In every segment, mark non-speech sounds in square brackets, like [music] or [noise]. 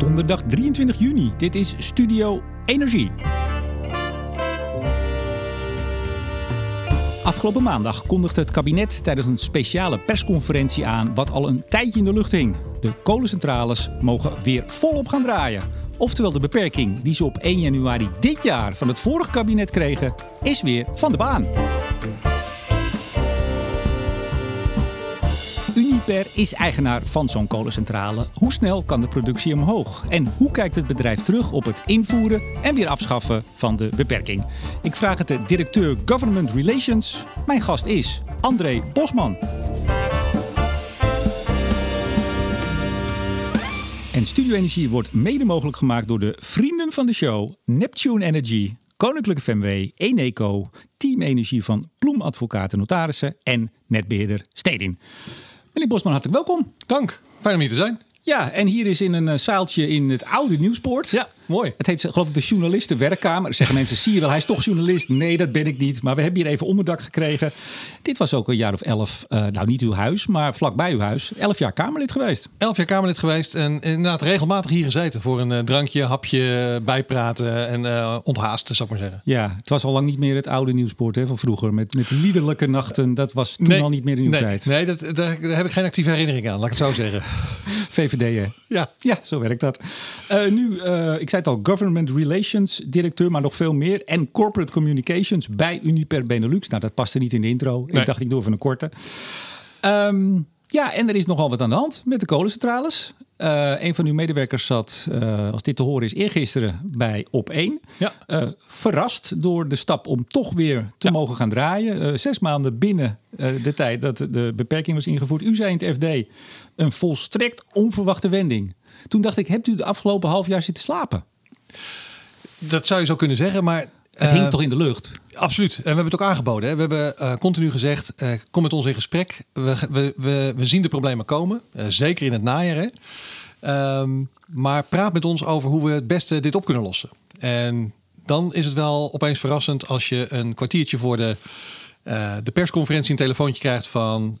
donderdag 23 juni. Dit is Studio Energie. Afgelopen maandag kondigde het kabinet tijdens een speciale persconferentie aan wat al een tijdje in de lucht hing. De kolencentrales mogen weer volop gaan draaien. Oftewel de beperking die ze op 1 januari dit jaar van het vorige kabinet kregen, is weer van de baan. Is eigenaar van zo'n kolencentrale. Hoe snel kan de productie omhoog? En hoe kijkt het bedrijf terug op het invoeren en weer afschaffen van de beperking? Ik vraag het de directeur Government Relations. Mijn gast is André Bosman. En Studio Energie wordt mede mogelijk gemaakt door de vrienden van de show: Neptune Energy, Koninklijke FMW, Eneco, Team Energie van Ploem Advocaten Notarissen en netbeheerder Stedin. Meneer Bosman, hartelijk welkom. Dank. Fijn om hier te zijn. Ja, en hier is in een uh, zaaltje in het oude Nieuwspoort. Ja, mooi. Het heet geloof ik de journalistenwerkkamer. Zeggen mensen, zie je wel, hij is toch journalist? Nee, dat ben ik niet. Maar we hebben hier even onderdak gekregen. Dit was ook een jaar of elf, uh, nou niet uw huis, maar vlakbij uw huis. Elf jaar Kamerlid geweest. Elf jaar Kamerlid geweest en inderdaad regelmatig hier gezeten. Voor een uh, drankje, hapje, bijpraten en uh, onthaasten, zou ik maar zeggen. Ja, het was al lang niet meer het oude Nieuwspoort hè, van vroeger. Met, met liederlijke nachten. Dat was toen nee, al niet meer in uw nee, tijd. Nee, dat, daar, daar heb ik geen actieve herinnering aan, laat ik het zo zeggen. [laughs] VVD, hè? Ja. Ja, zo werkt dat. Nu, ik zei al, Government Relations directeur, maar nog veel meer. En Corporate Communications bij Uniper Benelux. Nou, dat paste niet in de intro. Nee. Ik dacht, ik doe even een korte. Um, ja, en er is nogal wat aan de hand met de kolencentrales. Uh, een van uw medewerkers zat, uh, als dit te horen is, eergisteren bij Op1. Ja. Uh, verrast door de stap om toch weer te Ja. mogen gaan draaien. zes maanden binnen de tijd dat de beperking was ingevoerd. U zei in het FD, een volstrekt onverwachte wending. Toen dacht ik, hebt u de afgelopen half jaar zitten slapen? Dat zou je zo kunnen zeggen, maar... Het hing toch in de lucht? Absoluut. En we hebben het ook aangeboden. Hè. We hebben uh, continu gezegd, uh, kom met ons in gesprek. We, we, we, we zien de problemen komen. Zeker in het najaar. Hè. Um, maar praat met ons over hoe we het beste dit op kunnen lossen. En dan is het wel opeens verrassend als je een kwartiertje voor de, de persconferentie een telefoontje krijgt van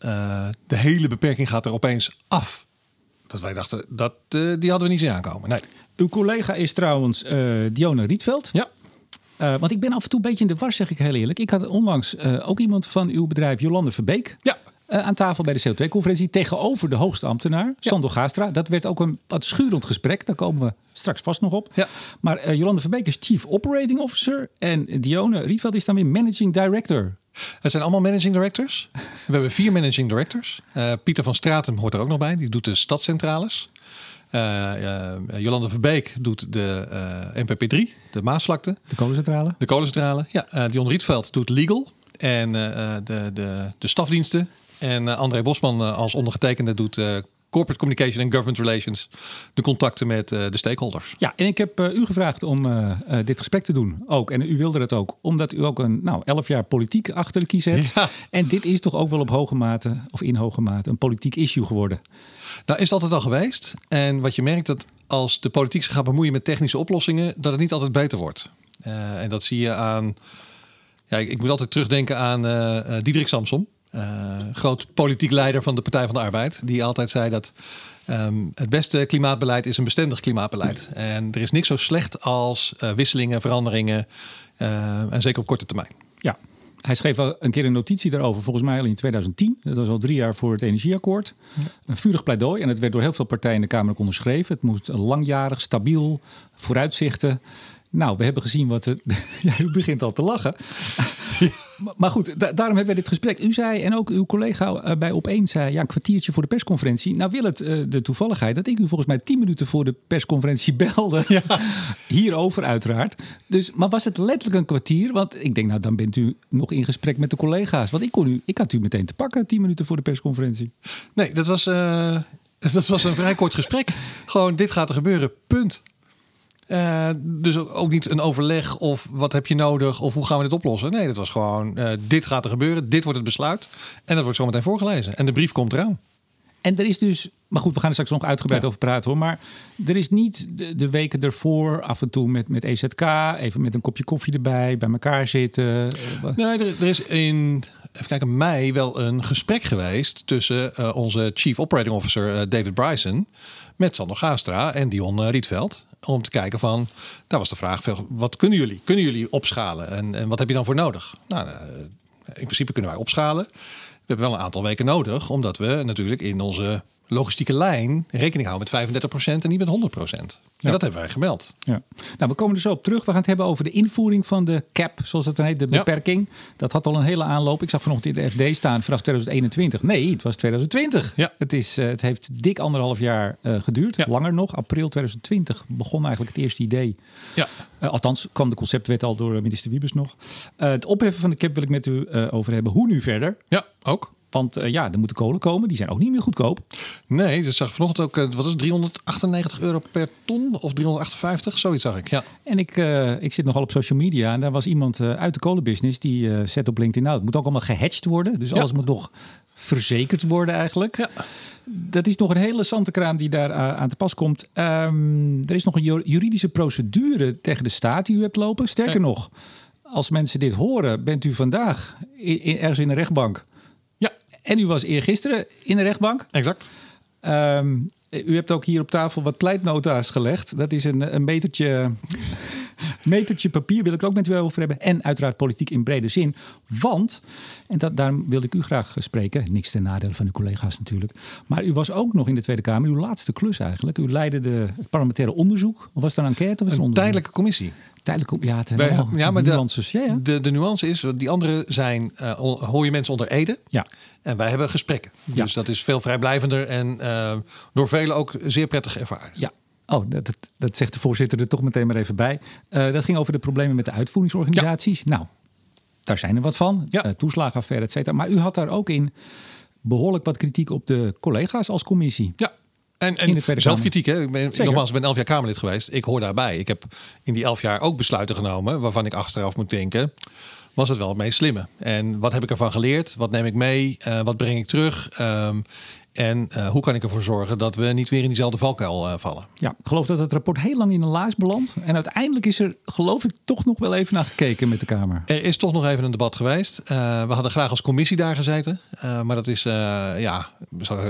de hele beperking gaat er opeens af. Dat wij dachten, dat, die hadden we niet zien aankomen. Nee. Uw collega is trouwens Dionne Rietveld. Ja. Uh, want ik ben af en toe een beetje in de war, zeg ik heel eerlijk. Ik had onlangs uh, ook iemand van uw bedrijf, Jolande Verbeek, ja. uh, aan tafel bij de CO2-conferentie tegenover de hoogste ambtenaar, ja. Sandor Gaastra. Dat werd ook een wat schurend gesprek, daar komen we straks vast nog op. Ja. Maar Jolande Verbeek is Chief Operating Officer en Dionne Rietveld is dan weer Managing Director. Het zijn allemaal managing directors. We hebben vier managing directors. Pieter van Stratum hoort er ook nog bij, die doet de stadscentrales. Uh, uh, Jolande Verbeek doet de uh, NPP3, de Maasvlakte. De kolencentrale. De kolencentrale, ja. Dion Rietveld doet legal en de, de, de stafdiensten. En André Bosman als ondergetekende doet corporate communication en government relations. De contacten met de stakeholders. Ja, en ik heb u gevraagd om dit gesprek te doen ook. En u wilde dat ook, omdat u ook een nou, elf jaar politiek achter de kies hebt. Ja. En dit is toch ook wel op hoge mate, of in hoge mate, een politiek issue geworden. Nou is het altijd al geweest. En wat je merkt dat als de politiek zich gaat bemoeien met technische oplossingen, dat het niet altijd beter wordt. Uh, en dat zie je aan. Ja, ik, moet altijd terugdenken aan uh, Diederik Samsom, groot politiek leider van de Partij van de Arbeid, die altijd zei dat um, het beste klimaatbeleid is een bestendig klimaatbeleid. En er is niks zo slecht als wisselingen, veranderingen en zeker op korte termijn. Hij schreef al een keer een notitie daarover, volgens mij al in 2010. Dat was al drie jaar voor het energieakkoord. Ja. Een vurig pleidooi en het werd door heel veel partijen in de Kamer ook onderschreven. Het moest langjarig, stabiel, vooruitzichten. Nou, we hebben gezien wat het. [laughs] Ja, u begint al te lachen. Maar goed, da daarom hebben we dit gesprek. U zei en ook uw collega uh, bij Opeens zei... ja, een kwartiertje voor de persconferentie. Nou wil het uh, de toevalligheid dat ik u volgens mij tien minuten voor de persconferentie [laughs] belde. Ja. Hierover uiteraard. Dus, maar was het letterlijk een kwartier? Want ik denk, nou dan bent u nog in gesprek met de collega's. Want ik, kon u, ik had u meteen te pakken tien minuten voor de persconferentie. Nee, dat was, uh, [laughs] dat was een vrij kort gesprek. Gewoon, dit gaat er gebeuren, punt. Uh, dus ook niet een overleg of wat heb je nodig of hoe gaan we dit oplossen. Nee, dat was gewoon uh, dit gaat er gebeuren, dit wordt het besluit. En dat wordt zometeen voorgelezen. En de brief komt eraan. En er is dus, maar goed, we gaan er straks nog uitgebreid ja. over praten hoor. Maar er is niet de, de, weken ervoor af en toe met, met EZK, even met een kopje koffie erbij, bij elkaar zitten. Nee, er, er is in even kijken, mei wel een gesprek geweest tussen uh, onze Chief Operating Officer uh, David Bryson met Sander Gaastra en Dion Rietveld. Om te kijken van, daar was de vraag, wat kunnen jullie? Kunnen jullie opschalen? En, en wat heb je dan voor nodig? Nou, in principe kunnen wij opschalen. We hebben wel een aantal weken nodig, omdat we natuurlijk in onze logistieke lijn rekening houden met 35% en niet met 100%. En dat hebben wij gemeld. Ja. Nou, we komen er zo op terug. We gaan het hebben over de invoering van de cap, zoals dat dan heet, de beperking. Dat had al een hele aanloop. Ik zag vanochtend in de FD staan vanaf 2021. Nee, het was 2020. Ja. Het, is, uh, het heeft dik anderhalf jaar uh, geduurd. Langer nog. April 2020 begon eigenlijk het eerste idee. Ja. Uh, althans, kwam de conceptwet al door minister Wiebes nog. het opheffen van de cap wil ik met u over hebben. Hoe nu verder? Ja, ook. Want uh, ja, er moeten kolen komen. Die zijn ook niet meer goedkoop. Nee, dat zag vanochtend ook. Uh, wat is 398 euro per ton of 358? Zoiets zag ik. Ja. En ik, uh, ik zit nogal op social media en daar was iemand uit de kolenbusiness die zet op LinkedIn. Nou, het moet ook allemaal gehatcht worden. Dus alles moet nog verzekerd worden eigenlijk. Ja. Dat is nog een hele kraam die daar aan te pas komt. Um, er is nog een juridische procedure tegen de staat die u hebt lopen. Sterker nog, als mensen dit horen, bent u vandaag ergens in een rechtbank en u was eergisteren in de rechtbank. Exact. Um, u hebt ook hier op tafel wat pleitnota's gelegd. Dat is een, een metertje, metertje papier, wil ik ook met u over hebben. En uiteraard politiek in brede zin. Want, en dat, daarom wilde ik u graag spreken. Niks ten nadele van uw collega's natuurlijk. Maar u was ook nog in de Tweede Kamer, uw laatste klus eigenlijk. U leidde de, het parlementaire onderzoek. Of was het een enquête? Of was een, tijdelijke commissie. Tijdelijk, ja, Wij, ja, maar nuances. De, ja, ja. De, de nuance is, die andere zijn, uh, hoor je mensen onder Ede. Ja. En wij hebben gesprekken. Ja. Dus dat is veel vrijblijvender en uh, door velen ook zeer prettig ervaren. Ja, Oh, dat, dat, zegt de voorzitter er toch meteen maar even bij. Uh, dat ging over de problemen met de uitvoeringsorganisaties. Nou, daar zijn er wat van. Ja. Uh, toeslagenaffaire, et cetera. Maar u had daar ook in behoorlijk wat kritiek op de collega's als commissie. Ja, en, en zelfkritiek, hè? Ik ben, nogmaals, ik ben elf jaar Kamerlid geweest. Ik hoor daarbij. Ik heb in die elf jaar ook besluiten genomen waarvan ik achteraf moet denken was het wel het meest slimme. En wat heb ik ervan geleerd? Wat neem ik mee? Uh, wat breng ik terug? Um, en uh, hoe kan ik ervoor zorgen dat we niet weer in diezelfde valkuil uh, vallen? Ja, ik geloof dat het rapport heel lang in een laars belandt. En uiteindelijk is er, geloof ik, toch nog wel even naar gekeken met de Kamer. Er is toch nog even een debat geweest. Uh, we hadden graag als commissie daar gezeten. maar dat is, ja,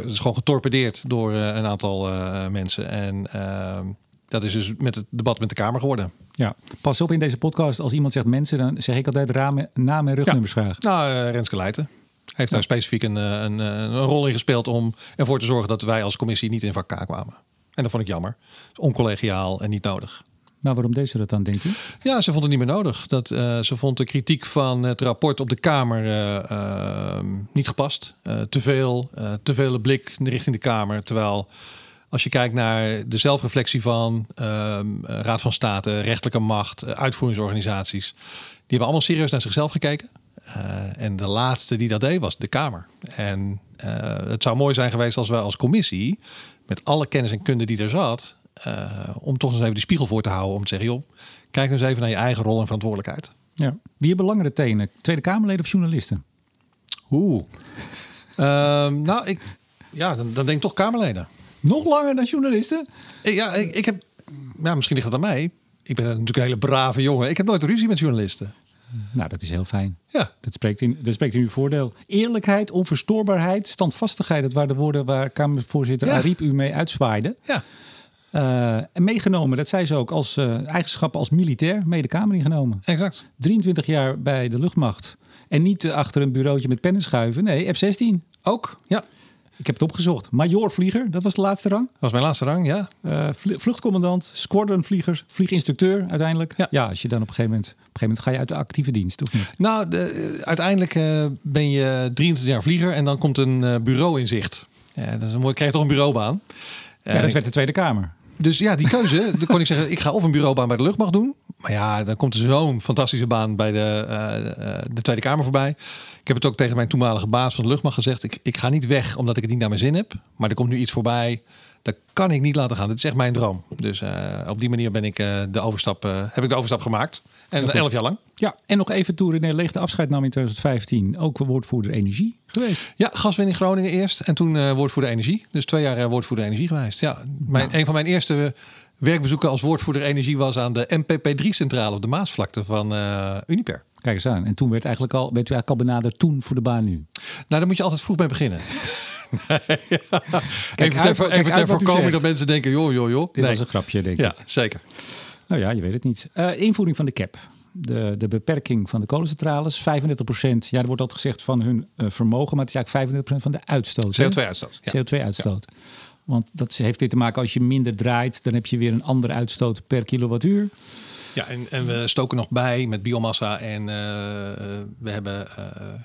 is gewoon getorpedeerd door een aantal mensen. En ehm, dat is dus met het debat met de Kamer geworden. Ja, pas op in deze podcast. Als iemand zegt mensen, dan zeg ik altijd ramen, naam en rugnummers ja. graag. Nou, Renske Leijten heeft daar specifiek een, eh, een, eh, een, rol in gespeeld om ervoor te zorgen dat wij als commissie niet in vak K kwamen. En dat vond ik jammer. Oncollegiaal en niet nodig. Nou, waarom deed ze dat dan, denk je? Ja, ze vond het niet meer nodig. Dat, uh, ze vond de kritiek van het rapport op de Kamer uh, niet gepast. te veel, te vele blik richting de Kamer. Terwijl als je kijkt naar de zelfreflectie van ehm, Raad van State, rechterlijke macht, uitvoeringsorganisaties, die hebben allemaal serieus naar zichzelf gekeken. Uh, en de laatste die dat deed was de Kamer. En uh, het zou mooi zijn geweest als we als commissie, met alle kennis en kunde die er zat, uh, om toch eens even de spiegel voor te houden. Om te zeggen, joh, kijk eens even naar je eigen rol en verantwoordelijkheid. Ja. Wie hebben langere tenen? Tweede Kamerleden of journalisten? Oeh. [laughs] Ehm, nou, ik, ja, dan, dan denk ik toch Kamerleden. Nog langer dan journalisten? ja, ik, ik heb, ja, misschien ligt het aan mij. Ik ben natuurlijk een hele brave jongen. Ik heb nooit ruzie met journalisten. Nou, dat is heel fijn. Ja. Dat, spreekt in, dat spreekt in uw voordeel. Eerlijkheid, onverstoorbaarheid, standvastigheid. Dat waren de woorden waar Kamervoorzitter ja. Ariep u mee uitzwaaide. Ja. Uh, en meegenomen, dat zei ze ook, als uh, eigenschappen als militair, mede Kamer ingenomen. Exact. 23 jaar bij de luchtmacht. En niet achter een bureautje met pennen schuiven. Nee, F-16. Ook, ja. Ik heb het opgezocht. Majorvlieger, dat was de laatste rang. Dat was mijn laatste rang, ja. Uh, vluchtcommandant, squadronvlieger, vlieginstructeur uiteindelijk. Ja. ja. als je dan op een gegeven moment, op een gegeven moment ga je uit de actieve dienst, of niet? Nou, de, uiteindelijk uh, ben je 23 jaar vlieger en dan komt een uh, bureau in zicht. Ja, dat is een mooi, krijg je toch een bureaubaan. Ja, dat werd de Tweede Kamer. Dus ja, die keuze, [laughs] dan kon ik zeggen, ik ga of een bureaubaan bij de luchtmacht doen. Maar ja, dan komt er zo'n fantastische baan bij de, de Tweede Kamer voorbij. Ik heb het ook tegen mijn toenmalige baas van de luchtmacht gezegd. Ik, ik ga niet weg omdat ik het niet naar mijn zin heb. Maar er komt nu iets voorbij. Dat kan ik niet laten gaan. Dit is echt mijn droom. Dus uh, op die manier ben ik, uh, de overstap, uh, heb ik de overstap gemaakt. En elf jaar lang. Ja, en nog even toe René Leeg de afscheid nam in 2015. Ook woordvoerder energie geweest. Ja, gaswinning Groningen eerst. En toen woordvoerder energie. Dus twee jaar woordvoerder energie geweest. Ja, mijn, nou. een van mijn eerste werkbezoeken als woordvoerder energie was aan de MPP3-centrale op de Maasvlakte van Uniper. Kijk eens aan. En toen werd, eigenlijk al, werd u eigenlijk al benaderd toen voor de baan nu. Nou, daar moet je altijd vroeg mee beginnen. even [laughs] ter, kijk even uit ter voorkoming zegt. dat mensen denken, joh, joh, joh. Dit Nee. was een grapje, denk ik. Ja, zeker. Nou ja, je weet het niet. Eh, invoering van de cap. De, de beperking van de kolencentrales. 35% ja, er wordt altijd gezegd van hun eh, vermogen. Maar het is eigenlijk 35% van de uitstoot. hè? CO2-uitstoot. Ja. CO2-uitstoot. Want dat heeft weer te maken als je minder draait, dan heb je weer een andere uitstoot per kilowattuur. Ja, en, en we stoken nog bij met biomassa. En eh, we hebben, eh,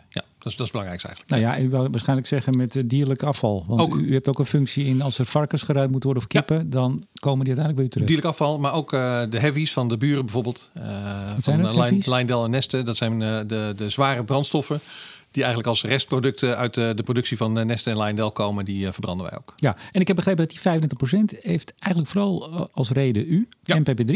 ja, dat is, dat is het belangrijkste eigenlijk. Nou ja, u wou waarschijnlijk zeggen met eh, dierlijk afval. Want Ook. U, u hebt ook een functie in als er varkens geruimd moeten worden of Ja. kippen, dan komen die uiteindelijk bij u terug. Dierlijk afval, maar ook eh, de heavies van de buren bijvoorbeeld. eh van uh, heavies? Lijndel en Nesten. Dat zijn eh, de, de zware brandstoffen. Die eigenlijk als restproducten uit de, de productie van eh, Nesten en Lijndel komen. Die eh, verbranden wij ook. Ja, en ik heb begrepen dat die 35% heeft eigenlijk vooral eh, als reden u, Ja. NPP3.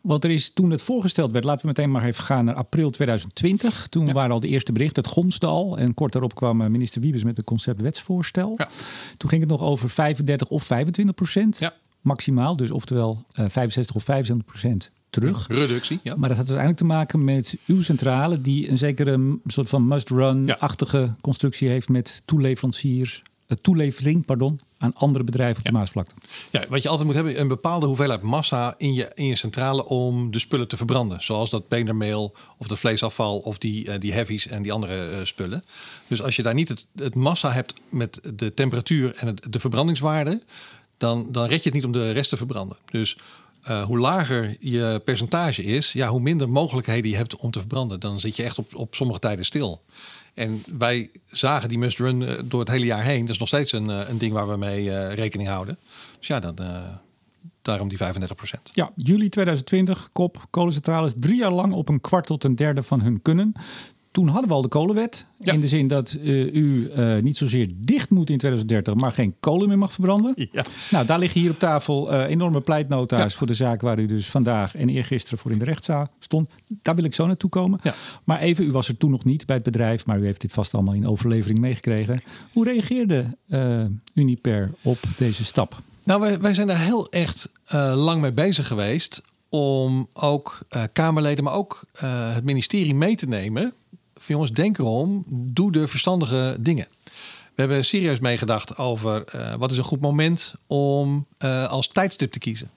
Want er is toen het voorgesteld werd, laten we meteen maar even gaan naar april 2020. Toen waren al de eerste berichten, het gonsde al. En kort daarop kwam minister Wiebes met een conceptwetsvoorstel. Ja. Toen ging het nog over 35 of 25% Ja. maximaal. Dus oftewel eh 65 of 75% terug. Reductie, ja. Maar dat had uiteindelijk te maken met uw centrale, die een zekere mm, soort van must-run-achtige constructie heeft met toeleveranciers, eh, toelevering pardon, aan andere bedrijven op de Maasvlakte. Ja, wat je altijd moet hebben, een bepaalde hoeveelheid massa in je, in je centrale om de spullen te verbranden. Zoals dat beendermeel of de vleesafval of die, eh, die heavies en die andere eh, spullen. Dus als je daar niet het, het massa hebt met de temperatuur en het, de verbrandingswaarde, dan, dan red je het niet om de rest te verbranden. Dus eh, hoe lager je percentage is, ja, hoe minder mogelijkheden je hebt om te verbranden. Dan zit je echt op, op sommige tijden stil. En wij zagen die must run eh, door het hele jaar heen. Dat is nog steeds een, eh, een ding waar we mee rekening houden. Dus ja, dan, daarom die 35 procent. Ja, juli 2020, kop, kolencentrales drie jaar lang op een kwart tot een derde van hun kunnen. Toen hadden we al de kolenwet. Ja. In de zin dat eh, u eh, niet zozeer dicht moet in 2030, maar geen kolen meer mag verbranden. Ja. Nou, daar liggen hier op tafel eh, enorme pleitnota's Ja. voor de zaak waar u dus vandaag en eergisteren voor in de rechtszaal stond. Daar wil ik zo naartoe komen. Ja. Maar even, u was er toen nog niet bij het bedrijf, maar u heeft dit vast allemaal in overlevering meegekregen. Hoe reageerde Uniper op deze stap? Nou, wij, wij zijn daar heel echt lang mee bezig geweest. Om ook Kamerleden, maar ook het ministerie mee te nemen. Jongens, denk erom, doe de verstandige dingen. We hebben serieus meegedacht over eh, wat is een goed moment om eh, als tijdstip te kiezen.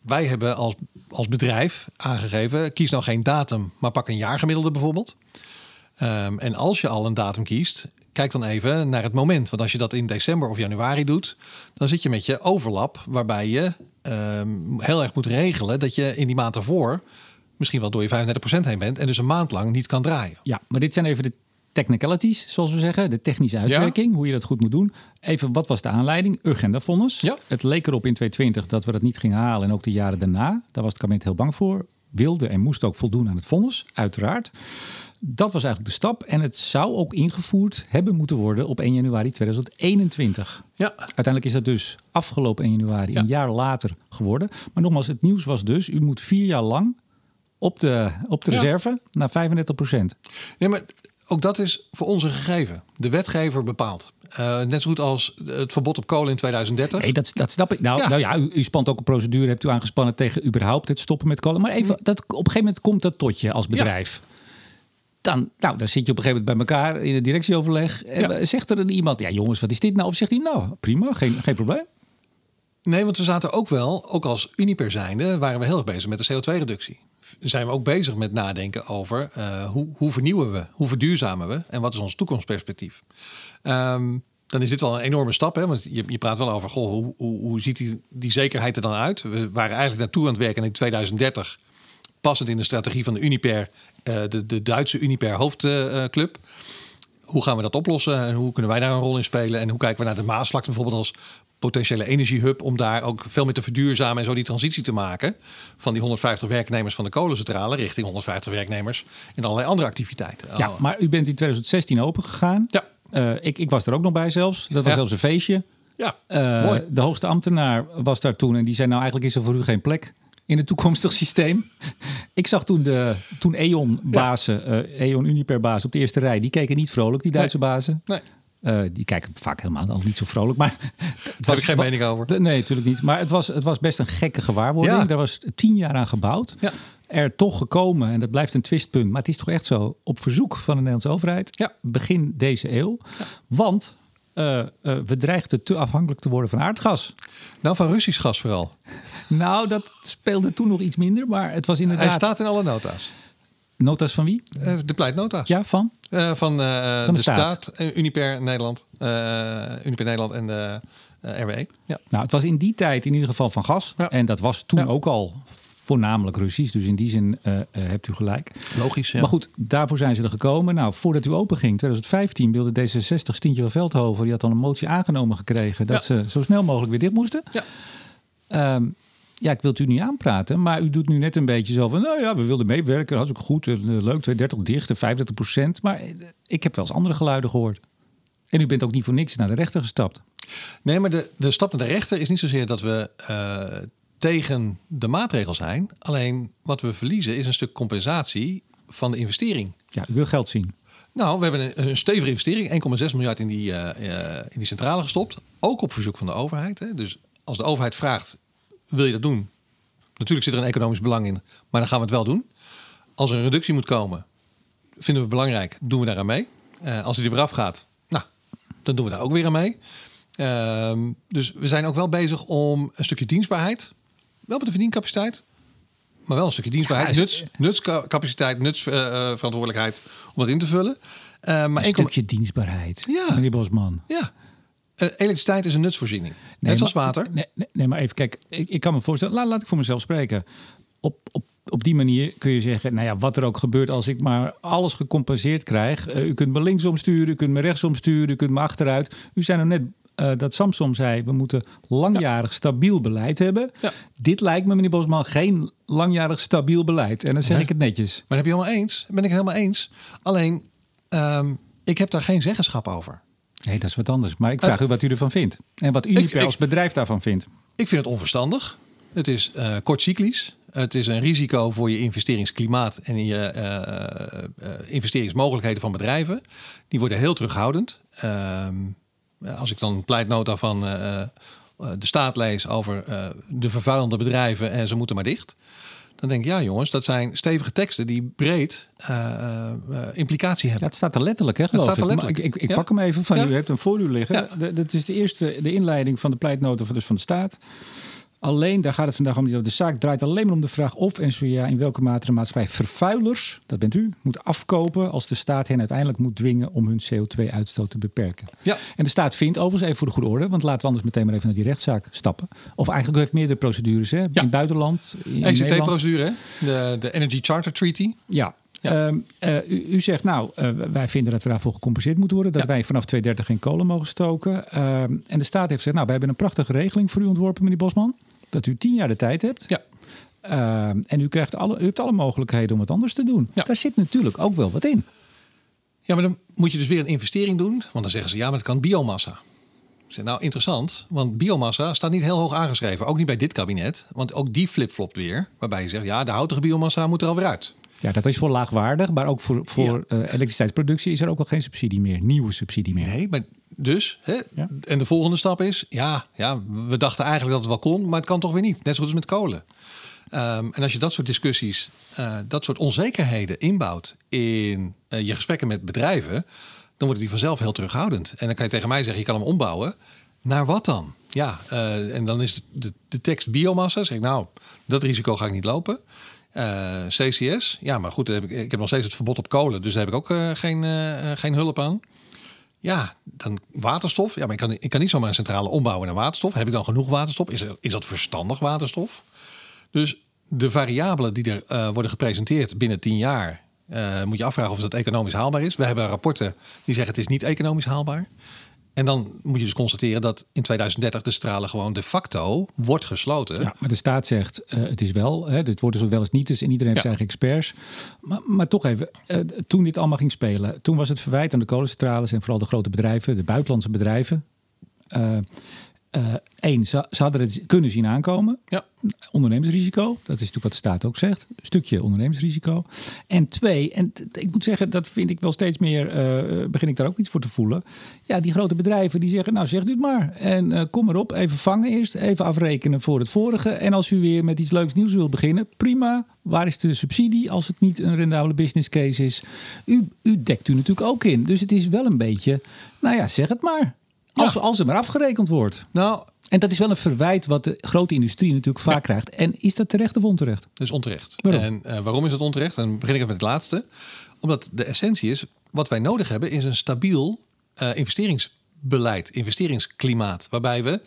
Wij hebben als, als bedrijf aangegeven, kies nou geen datum, maar pak een jaargemiddelde bijvoorbeeld. Ehm, en als je al een datum kiest, kijk dan even naar het moment. Want als je dat in december of januari doet, dan zit je met je overlap, waarbij je ehm, heel erg moet regelen dat je in die maand ervoor misschien wel door je 35% heen bent en dus een maand lang niet kan draaien. Ja, maar dit zijn even de technicalities, zoals we zeggen. De technische uitwerking, hoe je dat goed moet doen. Even, wat was de aanleiding? Urgenda-vonnis. Ja. Het leek erop in 2020 dat we dat niet gingen halen. En ook de jaren daarna. Daar was het kabinet heel bang voor. Wilde en moest ook voldoen aan het vonnis, uiteraard. Dat was eigenlijk de stap. En het zou ook ingevoerd hebben moeten worden op 1 januari 2021. Ja, Uiteindelijk is dat dus afgelopen 1 januari, Ja. een jaar later geworden. Maar nogmaals, het nieuws was dus, u moet vier jaar lang op de, op de Ja. reserve naar 35 procent. Nee, maar ook dat is voor ons een gegeven. De wetgever bepaalt. Eh, net zo goed als het verbod op kolen in 2030. Nee, dat, dat snap ik. Nou Ja. nou ja u, u spant ook een procedure, hebt u aangespannen tegen überhaupt het stoppen met kolen. Maar even, dat, op een gegeven moment komt dat tot je als bedrijf. Dan, nou, dan zit je op een gegeven moment bij elkaar in het directieoverleg. En Ja. zegt er een iemand, ja jongens, wat is dit nou? Of zegt hij, nou prima, geen, geen probleem. Nee, want we zaten ook wel, ook als Uniper zijnde, waren we heel erg bezig met de CO2-reductie. Zijn we ook bezig met nadenken over eh, hoe, hoe vernieuwen we, hoe verduurzamen we en wat is ons toekomstperspectief. Ehm, dan is dit wel een enorme stap, hè? want je, je praat wel over, goh, hoe, hoe, hoe ziet die, die zekerheid er dan uit? We waren eigenlijk naartoe aan het werken in 2030, passend in de strategie van de Uniper, eh, de, de Duitse Uniper hoofdclub. hoe gaan we dat oplossen en hoe kunnen wij daar een rol in spelen? En hoe kijken we naar de Maasvlakte bijvoorbeeld als potentiële energiehub om daar ook veel meer te verduurzamen en zo die transitie te maken van die 150 werknemers van de kolencentrale richting 150 werknemers in allerlei andere activiteiten. Ja, Oh. maar u bent in 2016 opengegaan. Ja. Eh, ik, ik was er ook nog bij zelfs. Dat was Ja. zelfs een feestje. ja, Eh, mooi. De hoogste ambtenaar was daar toen en die zei nou eigenlijk is er voor u geen plek in het toekomstig systeem. [laughs] Ik zag toen de toen E.ON-bazen, eh E.ON Uniper-bazen op de eerste rij, die keken niet vrolijk, die Duitse bazen. Nee. Eh, die kijken vaak helemaal al niet zo vrolijk. Maar [laughs] het heb ik geen mening over. Nee, natuurlijk niet. Maar het was, het was best een gekke gewaarwording. Ja. Daar was tien jaar aan gebouwd. Ja. er toch gekomen, en dat blijft een twistpunt, maar het is toch echt zo, op verzoek van de Nederlandse overheid, Ja. begin deze eeuw. Want eh, eh, we dreigden te afhankelijk te worden van aardgas. Nou, van Russisch gas vooral. Nou, dat speelde toen nog iets minder, maar het was inderdaad... Hij staat in alle nota's. Nota's van wie? Eh, de pleitnota's. Ja, van? Eh, van, eh, Van de, de staat, staat. Uniper Nederland, eh, Uniper Nederland en de RWE. Ja. Nou, het was in die tijd in ieder geval van gas. Ja. En dat was toen Ja. ook al voornamelijk Russisch. Dus in die zin eh, eh, hebt u gelijk. Logisch, ja. Maar goed, daarvoor zijn ze er gekomen. Nou, voordat u open ging, 2015, wilde D66 Stientje van Veldhoven... die had al een motie aangenomen gekregen... dat Ja. ze zo snel mogelijk weer dicht moesten. Ja. Ehm, ja, ik wil het u niet aanpraten, maar u doet nu net een beetje zo van... nou ja, we wilden meewerken, dat is ook goed, eh, leuk, 32 dicht, en 35 procent. Maar eh, ik heb wel eens andere geluiden gehoord. En u bent ook niet voor niks naar de rechter gestapt. Nee, maar de, de stap naar de rechter is niet zozeer dat we eh, tegen de maatregel zijn. Alleen wat we verliezen is een stuk compensatie van de investering. Ja, u wil geld zien. Nou, we hebben een, een stevige investering, 1,6 miljard in die, in die centrale gestopt. Ook op verzoek van de overheid. Hè. Dus als de overheid vraagt, wil je dat doen? Natuurlijk zit er een economisch belang in, maar dan gaan we het wel doen. Als er een reductie moet komen, vinden we belangrijk, doen we daaraan mee. Eh, als die er weer afgaat, nou, dan doen we daar ook weer aan mee. Ehm, dus we zijn ook wel bezig om een stukje dienstbaarheid, wel met de verdiencapaciteit, maar wel een stukje dienstbaarheid, Ja, nuts, nutscapaciteit, nutsverantwoordelijkheid om dat in te vullen. Eh, maar Een 1,- stukje dienstbaarheid, Ja. meneer Bosman. Ja, Eh, elektriciteit is een nutsvoorziening. Net zoals maar- water. Nee, nee, nee, maar even kijk, ik, ik kan me voorstellen, laat, laat ik voor mezelf spreken. Op, op, op die manier kun je zeggen, nou ja, wat er ook gebeurt als ik maar alles gecompenseerd krijg. Eh, u kunt me linksom sturen, u kunt me rechtsom sturen, u kunt me achteruit. U zei nou net eh, dat Samsom zei, we moeten langjarig stabiel beleid hebben. Ja. Dit lijkt me, meneer Bosman, geen langjarig stabiel beleid. En dan zeg Nee. ik het netjes. Maar dat heb je helemaal eens. Ben ik helemaal eens. Alleen, ehm, ik heb daar geen zeggenschap over. Nee, dat is wat anders. Maar ik vraag Het- u wat u ervan vindt. En wat ik- als bedrijf daarvan vindt. Ik vind het onverstandig. Het is eh kortcyclisch. Het is een risico voor je investeringsklimaat en je eh, eh, investeringsmogelijkheden van bedrijven. Die worden heel terughoudend. Ehm, als ik dan een pleitnota van de staat lees over de vervuilende bedrijven en ze moeten maar dicht. Dan denk ik, ja jongens, dat zijn stevige teksten die breed eh, eh, implicatie Ja, hebben. het staat er letterlijk, hè, geloof staat er letterlijk. Ik, ik, ik Ja. pak hem even van Ja. u. U hebt hem voor u liggen. Ja. Dat is de eerste, de inleiding van de pleitnota van, dus van de staat. Alleen, daar gaat het vandaag om. De zaak draait alleen maar om de vraag of en zo ja, in welke mate de maatschappij vervuilers, dat bent u, moet afkopen als de staat hen uiteindelijk moet dwingen om hun CO2-uitstoot te beperken. Ja. En de staat vindt overigens, even voor de goede orde, want laten we anders meteen maar even naar die rechtszaak stappen. Of eigenlijk heeft meerdere procedures, hè? In het buitenland. ECT-procedure, de, de Energy Charter Treaty. Ja. Ja. Ehm, eh, u, u zegt nou, eh, wij vinden dat we daarvoor gecompenseerd moeten worden. Dat Ja. wij vanaf 2030 geen kolen mogen stoken. Ehm, en de staat heeft gezegd, nou, wij hebben een prachtige regeling voor u ontworpen, meneer Bosman. Dat u tien jaar de tijd hebt. Ja. Ehm, en u, krijgt alle, u hebt alle mogelijkheden om wat anders te doen. Ja. Daar zit natuurlijk ook wel wat in. Ja, maar dan moet je dus weer een investering doen. Want dan zeggen ze, ja, maar het kan biomassa. Ik zeg, nou, interessant. Want biomassa staat niet heel hoog aangeschreven. Ook niet bij dit kabinet. Want ook die flipflopt weer. Waarbij je zegt, ja, de houtige biomassa moet er alweer uit. Ja, dat is voor laagwaardig. Maar ook voor, voor eh, elektriciteitsproductie is er ook al geen subsidie meer. Nieuwe subsidie meer. Nee, maar dus... Hè, Ja. En de volgende stap is... Ja, ja, we dachten eigenlijk dat het wel kon. Maar het kan toch weer niet. Net zoals met kolen. Ehm, en als je dat soort discussies, eh, dat soort onzekerheden inbouwt in eh, je gesprekken met bedrijven, dan worden die vanzelf heel terughoudend. En dan kan je tegen mij zeggen, je kan hem ombouwen. Naar wat dan? Ja, eh, en dan is de, de, de tekst biomassa. Zeg ik, nou, dat risico ga ik niet lopen. CCS, ja, maar goed, ik, heb nog steeds het verbod op kolen, dus daar heb ik ook geen, geen hulp aan. Ja, dan waterstof. Ja, maar ik kan, ik kan niet zomaar een centrale ombouwen naar waterstof. Heb ik dan genoeg waterstof? Is, is dat verstandig waterstof? Dus de variabelen die er eh, worden gepresenteerd binnen tien jaar, eh, moet je afvragen of dat economisch haalbaar is. We hebben rapporten die zeggen het is niet economisch haalbaar. En dan moet je dus constateren dat in 2030 de stralen gewoon de facto wordt gesloten. Ja, maar de staat zegt, eh, het is wel, hè, dit wordt dus wel eens niet eens en iedereen heeft Ja. zijn eigen experts. Maar, maar toch even, eh, toen dit allemaal ging spelen, toen was het verwijt aan de kolencentrales en vooral de grote bedrijven, de buitenlandse bedrijven. Eh, Eén, ze, ze hadden het kunnen zien aankomen. Ja. Ondernemersrisico, dat is natuurlijk wat de staat ook zegt. Een stukje ondernemersrisico. En twee, en ik moet zeggen, dat vind ik wel steeds meer, uh, begin ik daar ook iets voor te voelen. Ja, die grote bedrijven die zeggen, nou zegt u het maar. En uh, kom erop, even vangen eerst, even afrekenen voor het vorige. En als u weer met iets leuks nieuws wilt beginnen, prima. Waar is de subsidie als het niet een rendabele business case is? U, u dekt u natuurlijk ook in. Dus het is wel een beetje, nou ja, zeg het maar. Als, als er maar afgerekend wordt. Nou, en dat is wel een verwijt wat de grote industrie natuurlijk vaak krijgt. En is dat terecht of onterecht? Dat is onterecht. Waarom? En uh, waarom is het onterecht? Dan begin ik met het laatste. Omdat de essentie is, wat wij nodig hebben is een stabiel uh, investeringsbeleid, investeringsklimaat. Waarbij we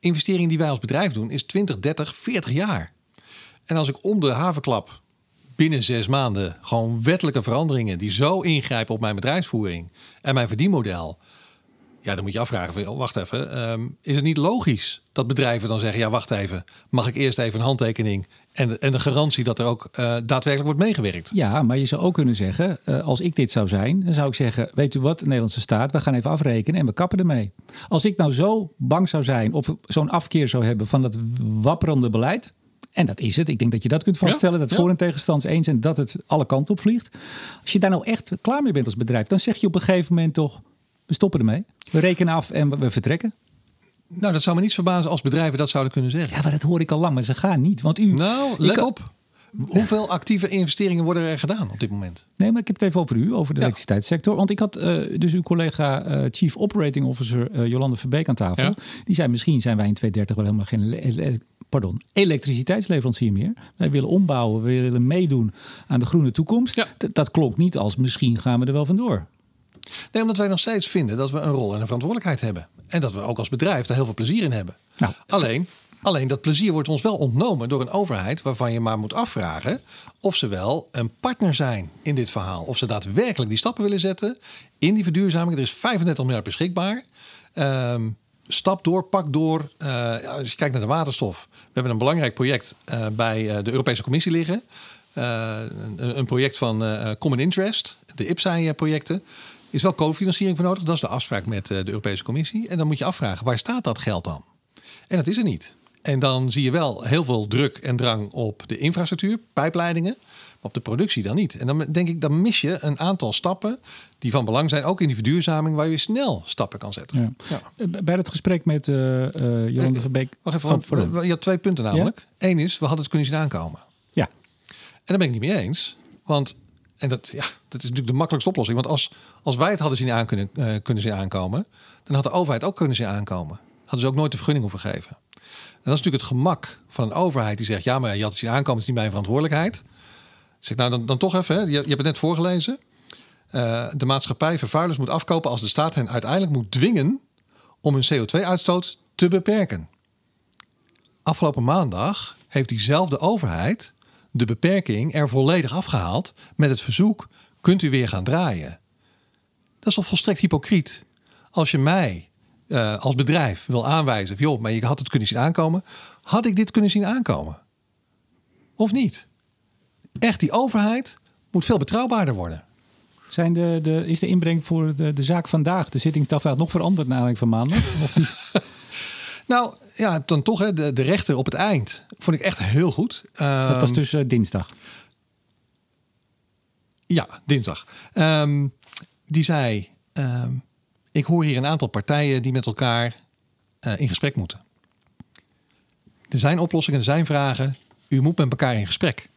investeringen die wij als bedrijf doen, is 20, 30, 40 jaar. En als ik om de havenklap binnen zes maanden gewoon wettelijke veranderingen die zo ingrijpen op mijn bedrijfsvoering en mijn verdienmodel ja, dan moet je afvragen, van, wacht even, um, is het niet logisch dat bedrijven dan zeggen, ja, wacht even, mag ik eerst even een handtekening en, en de garantie dat er ook uh, daadwerkelijk wordt meegewerkt? Ja, maar je zou ook kunnen zeggen, uh, als ik dit zou zijn, dan zou ik zeggen, weet u wat, de Nederlandse staat, we gaan even afrekenen en we kappen ermee. Als ik nou zo bang zou zijn of zo'n afkeer zou hebben van dat wapperende beleid, en dat is het. Ik denk dat je dat kunt vaststellen. dat voor- en tegenstanders eens zijn dat het alle kanten op vliegt. Als je daar nou echt klaar mee bent als bedrijf, dan zeg je op een gegeven moment toch: we stoppen ermee. We rekenen af en we vertrekken. Nou, dat zou me niet verbazen als bedrijven dat zouden kunnen zeggen. Ja, maar dat hoor ik al lang, maar ze gaan niet. Want u. Nou, let op. Hoeveel actieve investeringen worden er gedaan op dit moment? Nee, maar ik heb het even over u, over de ja. elektriciteitssector. Want ik had uh, dus uw collega uh, Chief Operating Officer uh, Jolande Verbeek aan tafel. Ja. Die zei, misschien zijn wij in 2030 wel helemaal geen pardon, elektriciteitsleverancier meer. Wij willen ombouwen, we willen meedoen aan de groene toekomst. Ja. Dat klopt niet als misschien gaan we er wel vandoor. Nee, omdat wij nog steeds vinden dat we een rol en een verantwoordelijkheid hebben. En dat we ook als bedrijf daar heel veel plezier in hebben. Nou, alleen, alleen dat plezier wordt ons wel ontnomen door een overheid waarvan je maar moet afvragen of ze wel een partner zijn in dit verhaal. Of ze daadwerkelijk die stappen willen zetten in die verduurzaming. Er is 35 miljard beschikbaar. Um, stap door, pak door. Uh, als je kijkt naar de waterstof. We hebben een belangrijk project uh, bij uh, de Europese Commissie liggen. een, een, project van Common Interest, de IPSAI-projecten is wel cofinanciering voor nodig. Dat is de afspraak met de Europese Commissie. En dan moet je afvragen, waar staat dat geld dan? En dat is er niet. En dan zie je wel heel veel druk en drang op de infrastructuur, pijpleidingen, maar op de productie dan niet. En dan denk ik, dan mis je een aantal stappen die van belang zijn, ook in die verduurzaming, waar je snel stappen kan zetten. Ja. Ja. Bij het gesprek met uh, uh, Jolande Verbeek. Wacht even, oh, je had twee punten namelijk. Ja? Eén is, we hadden het kunnen zien aankomen. Ja. En daar ben ik niet mee eens. Want en dat, ja, dat is natuurlijk de makkelijkste oplossing. Want als, als wij het hadden zien kunnen, uh, aankomen, dan had de overheid ook kunnen zien aankomen. Hadden ze ook nooit de vergunning hoeven geven. En dat is natuurlijk het gemak van een overheid die zegt: ja, maar je had het zien aankomen, het is niet mijn verantwoordelijkheid. Zeg nou dan, dan toch even, hè, je, je hebt het net voorgelezen. Uh, de maatschappij vervuilers moet afkopen als de staat hen uiteindelijk moet dwingen om hun CO2-uitstoot te beperken. Afgelopen maandag heeft diezelfde overheid de beperking er volledig afgehaald met het verzoek: kunt u weer gaan draaien? Dat is toch volstrekt hypocriet? Als je mij uh, als bedrijf wil aanwijzen, joh, maar je had het kunnen zien aankomen, had ik dit kunnen zien aankomen? Of niet? Echt, die overheid moet veel betrouwbaarder worden. Zijn de, de, is de inbreng voor de, de zaak vandaag, de zittingsdag, nog veranderd na van maandag? Of? [laughs] nou, ja, dan toch hè, de, de rechter op het eind vond ik echt heel goed. Dat was dus uh, dinsdag. Ja, dinsdag. Um, die zei: um, Ik hoor hier een aantal partijen die met elkaar uh, in gesprek moeten. Er zijn oplossingen, er zijn vragen. U moet met elkaar in gesprek.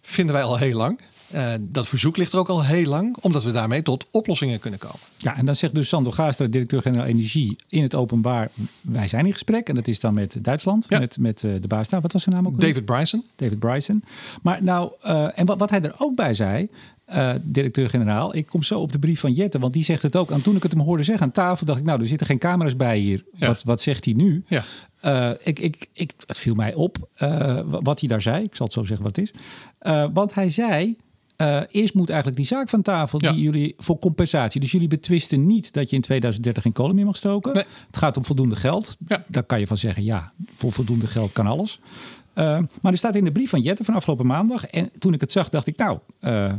Vinden wij al heel lang. Uh, dat verzoek ligt er ook al heel lang, omdat we daarmee tot oplossingen kunnen komen. Ja, en dan zegt dus Sander Gaastra, directeur-generaal Energie, in het openbaar: wij zijn in gesprek. En dat is dan met Duitsland, ja. met, met uh, de baas daar. Wat was zijn naam ook? David Bryson. David Bryson. Maar nou, uh, en wat, wat hij er ook bij zei. Uh, directeur-generaal. Ik kom zo op de brief van Jette, want die zegt het ook. En toen ik het hem hoorde zeggen aan tafel, dacht ik, nou, er zitten geen camera's bij hier. Ja. Wat, wat zegt hij nu? Ja. Uh, ik, ik, ik, het viel mij op uh, wat hij daar zei. Ik zal het zo zeggen wat het is. want hij zei, eh, eerst moet eigenlijk die zaak van tafel Ja. die jullie voor compensatie. Dus jullie betwisten niet dat je in 2030 geen kolen meer mag stoken. Nee. Het gaat om voldoende geld. Ja. Daar kan je van zeggen, ja, voor voldoende geld kan alles. Eh, maar er staat in de brief van Jette van afgelopen maandag. En toen ik het zag, dacht ik, nou, eh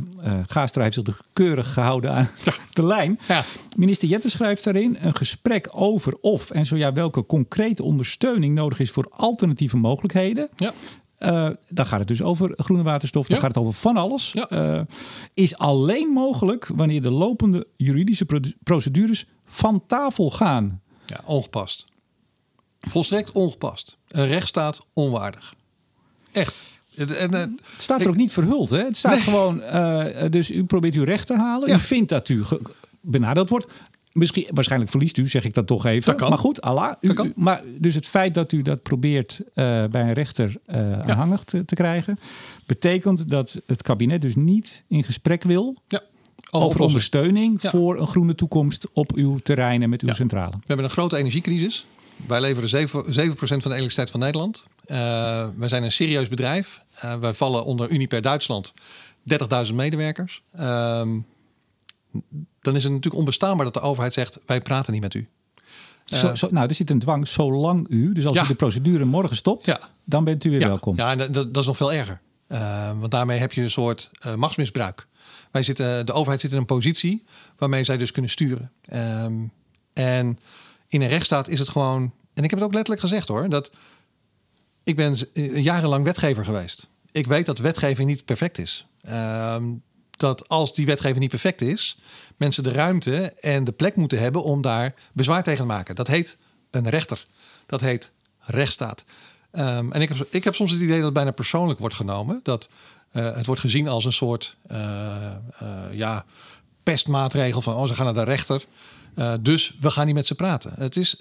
Gaastra heeft zich dus keurig gehouden aan [laughs] de lijn. Ja. Minister Jette schrijft daarin een gesprek over of en zo ja, welke concrete ondersteuning nodig is voor alternatieve mogelijkheden. Ja. Eh, dan gaat het dus over groene waterstof, dan Ja. gaat het over van alles. Ja. Eh, is alleen mogelijk wanneer de lopende juridische procedures van tafel gaan. Ja, ongepast. Volstrekt ongepast. Een rechtsstaat onwaardig. Echt. En, eh, Het staat er Ik- ook niet verhuld. Hè? Het staat Nee. gewoon, dus u probeert uw recht te halen. Ja. U vindt dat u benadeeld wordt. Misschien, waarschijnlijk verliest u, zeg ik dat toch even. Dat kan. Maar goed, Allah. U, maar dus het feit dat u dat probeert eh, bij een rechter eh aanhangig te, te krijgen, betekent dat het kabinet dus niet in gesprek wil ja, over ondersteuning Ja. voor een groene toekomst op uw terrein en met uw Ja. centrale. We hebben een grote energiecrisis. Wij leveren 7%, 7 van de elektriciteit van Nederland. Uh, wij zijn een serieus bedrijf. Uh, wij vallen onder Uniper Duitsland. 30.000 medewerkers. Ehm, dan is het natuurlijk onbestaanbaar dat de overheid zegt... wij praten niet met u. Zo, zo, nou, er zit een dwang zolang u, dus als Ja. u de procedure morgen stopt, Ja. dan bent u weer Ja, welkom. ja en dat, dat is nog veel erger. Uh, want daarmee heb je een soort uh, machtsmisbruik. Wij zitten, de overheid zit in een positie waarmee zij dus kunnen sturen. Um, en in een rechtsstaat is het gewoon... En ik heb het ook letterlijk gezegd hoor. Dat ik ben jarenlang wetgever geweest. Ik weet dat wetgeving niet perfect is. Um, dat als die wetgeving niet perfect is, mensen de ruimte en de plek moeten hebben om daar bezwaar tegen te maken. Dat heet een rechter. Dat heet rechtsstaat. Um, en ik heb, ik heb soms het idee dat het bijna persoonlijk wordt genomen. Dat uh, het wordt gezien als een soort uh, uh, ja, pestmaatregel van oh, ze gaan naar de rechter. Dus we gaan niet met ze praten. Het, is,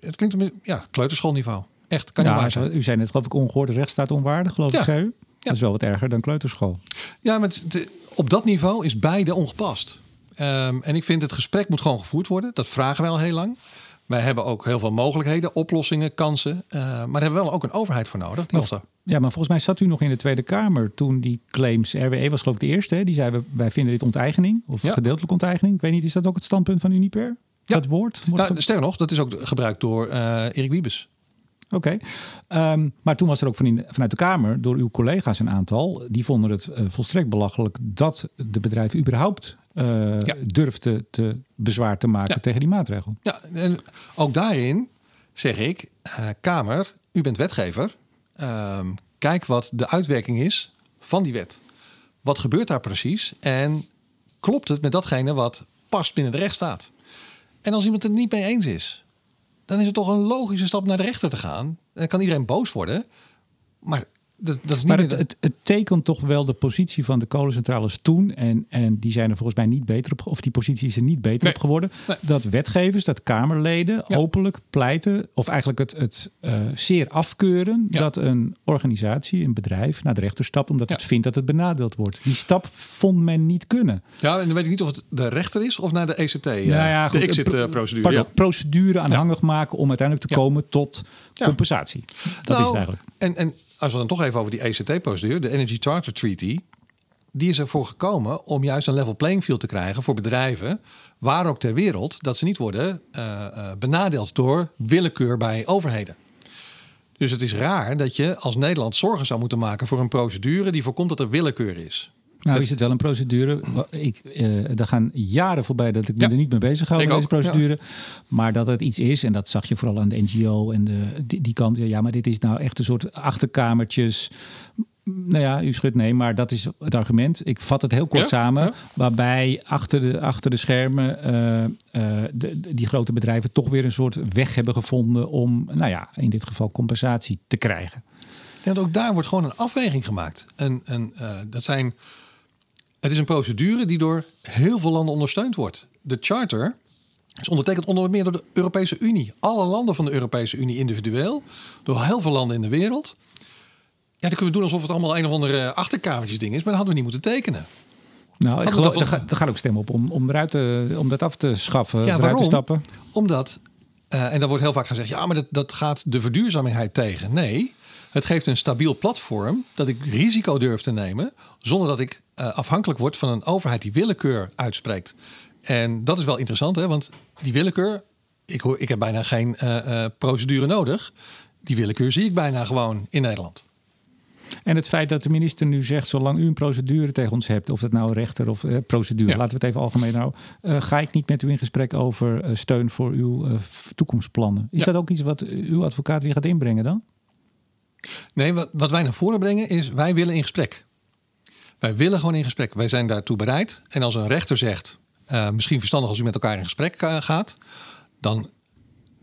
het klinkt een ja, kleuterschoolniveau. Echt, kan ja, niet waar zijn. U zei net, geloof ik, ongehoord, rechtsstaat onwaardig, geloof Ja. ik, zei u. Ja. Dat is wel wat erger dan kleuterschool. Ja, maar het- op dat niveau is beide ongepast. Ehm, en ik vind het gesprek moet gewoon gevoerd worden. Dat vragen wij al heel lang. Wij hebben ook heel veel mogelijkheden, oplossingen, kansen. Eh, maar daar hebben we wel ook een overheid voor nodig. Die Maar- Ja, maar volgens mij zat u nog in de Tweede Kamer toen die claims... RWE was geloof ik de eerste, hè? die zei we- wij vinden dit onteigening. Of Ja. gedeeltelijke onteigening. Ik weet niet, is dat ook het standpunt van Uniper? Ja. Dat woord? Wordt Nou, sterker nog, dat is ook gebruikt door eh Erik Wiebes. Oké. Ehm, maar toen was er ook van in- vanuit de Kamer door uw collega's een aantal. Die vonden het eh, volstrekt belachelijk dat de bedrijven überhaupt Ja. durfden te bezwaar te maken Ja. tegen die maatregel. Ja, en ook daarin zeg ik, eh, Kamer, u bent wetgever. Ehm, kijk wat de uitwerking is van die wet. Wat gebeurt daar precies? En klopt het met datgene wat past binnen de rechtsstaat? En als iemand het er niet mee eens is, dan is het toch een logische stap naar de rechter te gaan. Dan kan iedereen boos worden, maar dat, dat is niet Maar het, het, het tekent toch wel de positie van de kolencentrales toen. En, en die zijn er volgens mij niet beter op, of die positie is er niet beter Nee. op geworden. Nee. Dat wetgevers, dat Kamerleden Ja. openlijk pleiten, of eigenlijk het, het eh, zeer afkeuren Ja. dat een organisatie, een bedrijf naar de rechter stapt omdat Ja. het vindt dat het benadeeld wordt. Die stap vond men niet kunnen. Ja, en dan weet ik niet of het de rechter is of naar de ECT. eh, Nou ja, goed, de een pro- exit-procedure. Pardon, procedure aanhangig maken om uiteindelijk te komen tot compensatie. Dat is Nou, het eigenlijk. En, en als we dan toch even over die ECT-procedure, de Energy Charter Treaty, die is ervoor gekomen om juist een level playing field te krijgen voor bedrijven, waar ook ter wereld, dat ze niet worden eh, benadeeld door willekeur bij overheden. Dus het is raar dat je als Nederland zorgen zou moeten maken voor een procedure die voorkomt dat er willekeur is. Nou is het wel een procedure. Ik, eh er gaan jaren voorbij dat ik me Ja. er niet mee bezig hou met deze procedure. Maar dat het iets is, en dat zag je vooral aan de NGO en de, die, die kant. Ja, maar dit is nou echt een soort achterkamertjes. Nou ja, u schudt nee, maar dat is het argument. Ik vat het heel kort Ja, samen. ja. Waarbij achter de, achter de schermen eh, eh, de, de- die grote bedrijven toch weer een soort weg hebben gevonden om, nou ja, in dit geval compensatie te krijgen. En ook daar wordt gewoon een afweging gemaakt. En, en, eh, dat zijn, het is een procedure die door heel veel landen ondersteund wordt. De charter is ondertekend onder meer door de Europese Unie. Alle landen van de Europese Unie individueel. Door heel veel landen in de wereld. Ja, dan kunnen we doen alsof het allemaal een of andere achterkamertjes ding is. Maar dat hadden we niet moeten tekenen. Nou, ik geloof, dat- er, gaat, gaat ook stem op om, om, eruit te, om dat af te schaffen, Ja, eruit te waarom? stappen. Omdat, eh, en daar wordt heel vaak gezegd... ja, maar dat, dat gaat de verduurzaming tegen. Nee, het geeft een stabiel platform... dat ik risico durf te nemen... zonder dat ik eh, afhankelijk wordt van een overheid die willekeur uitspreekt. En dat is wel interessant, hè? want die willekeur, ik, hoor, ik heb bijna geen uh, procedure nodig. Die willekeur zie ik bijna gewoon in Nederland. En het feit dat de minister nu zegt, zolang u een procedure tegen ons hebt, of dat nou rechter of eh, procedure, laten we het even algemeen houden, uh, ga ik niet met u in gesprek over uh, steun voor uw toekomstplannen. Is ja. dat ook iets wat uw advocaat weer gaat inbrengen dan? Nee, wat, wat wij naar voren brengen is, wij willen in gesprek. Wij willen gewoon in gesprek. Wij zijn daartoe bereid. En als een rechter zegt, misschien verstandig als u met elkaar in gesprek gaat, dan,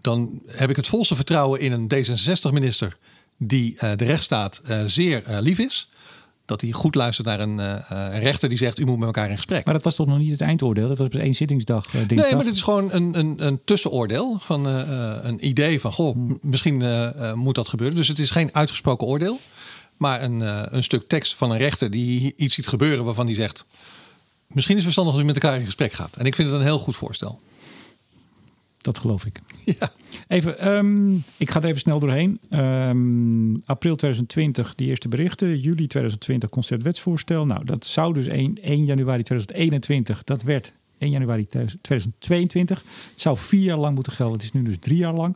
dan heb ik het volste vertrouwen in een D66-minister die uh, de rechtsstaat zeer lief is. Dat hij goed luistert naar een, een, rechter die zegt: U moet met elkaar in gesprek. Maar dat was toch nog niet het eindoordeel? Dat was op één zittingsdag. dinsdag. Nee, maar dit is gewoon een, een, een tussenoordeel. Van een idee van: Goh, hmm. misschien moet dat gebeuren. Dus het is geen uitgesproken oordeel. Maar een, een stuk tekst van een rechter die iets ziet gebeuren waarvan hij zegt: Misschien is het verstandig als u met elkaar in gesprek gaat. En ik vind het een heel goed voorstel. Dat geloof ik. [laughs] Ja. Even, um, ik ga er even snel doorheen. Um, april 2020, die eerste berichten. Juli 2020, conceptwetsvoorstel. Nou, dat zou dus 1, 1 januari 2021. Dat werd 1 januari 2022. Het zou vier jaar lang moeten gelden. Het is nu dus drie jaar lang.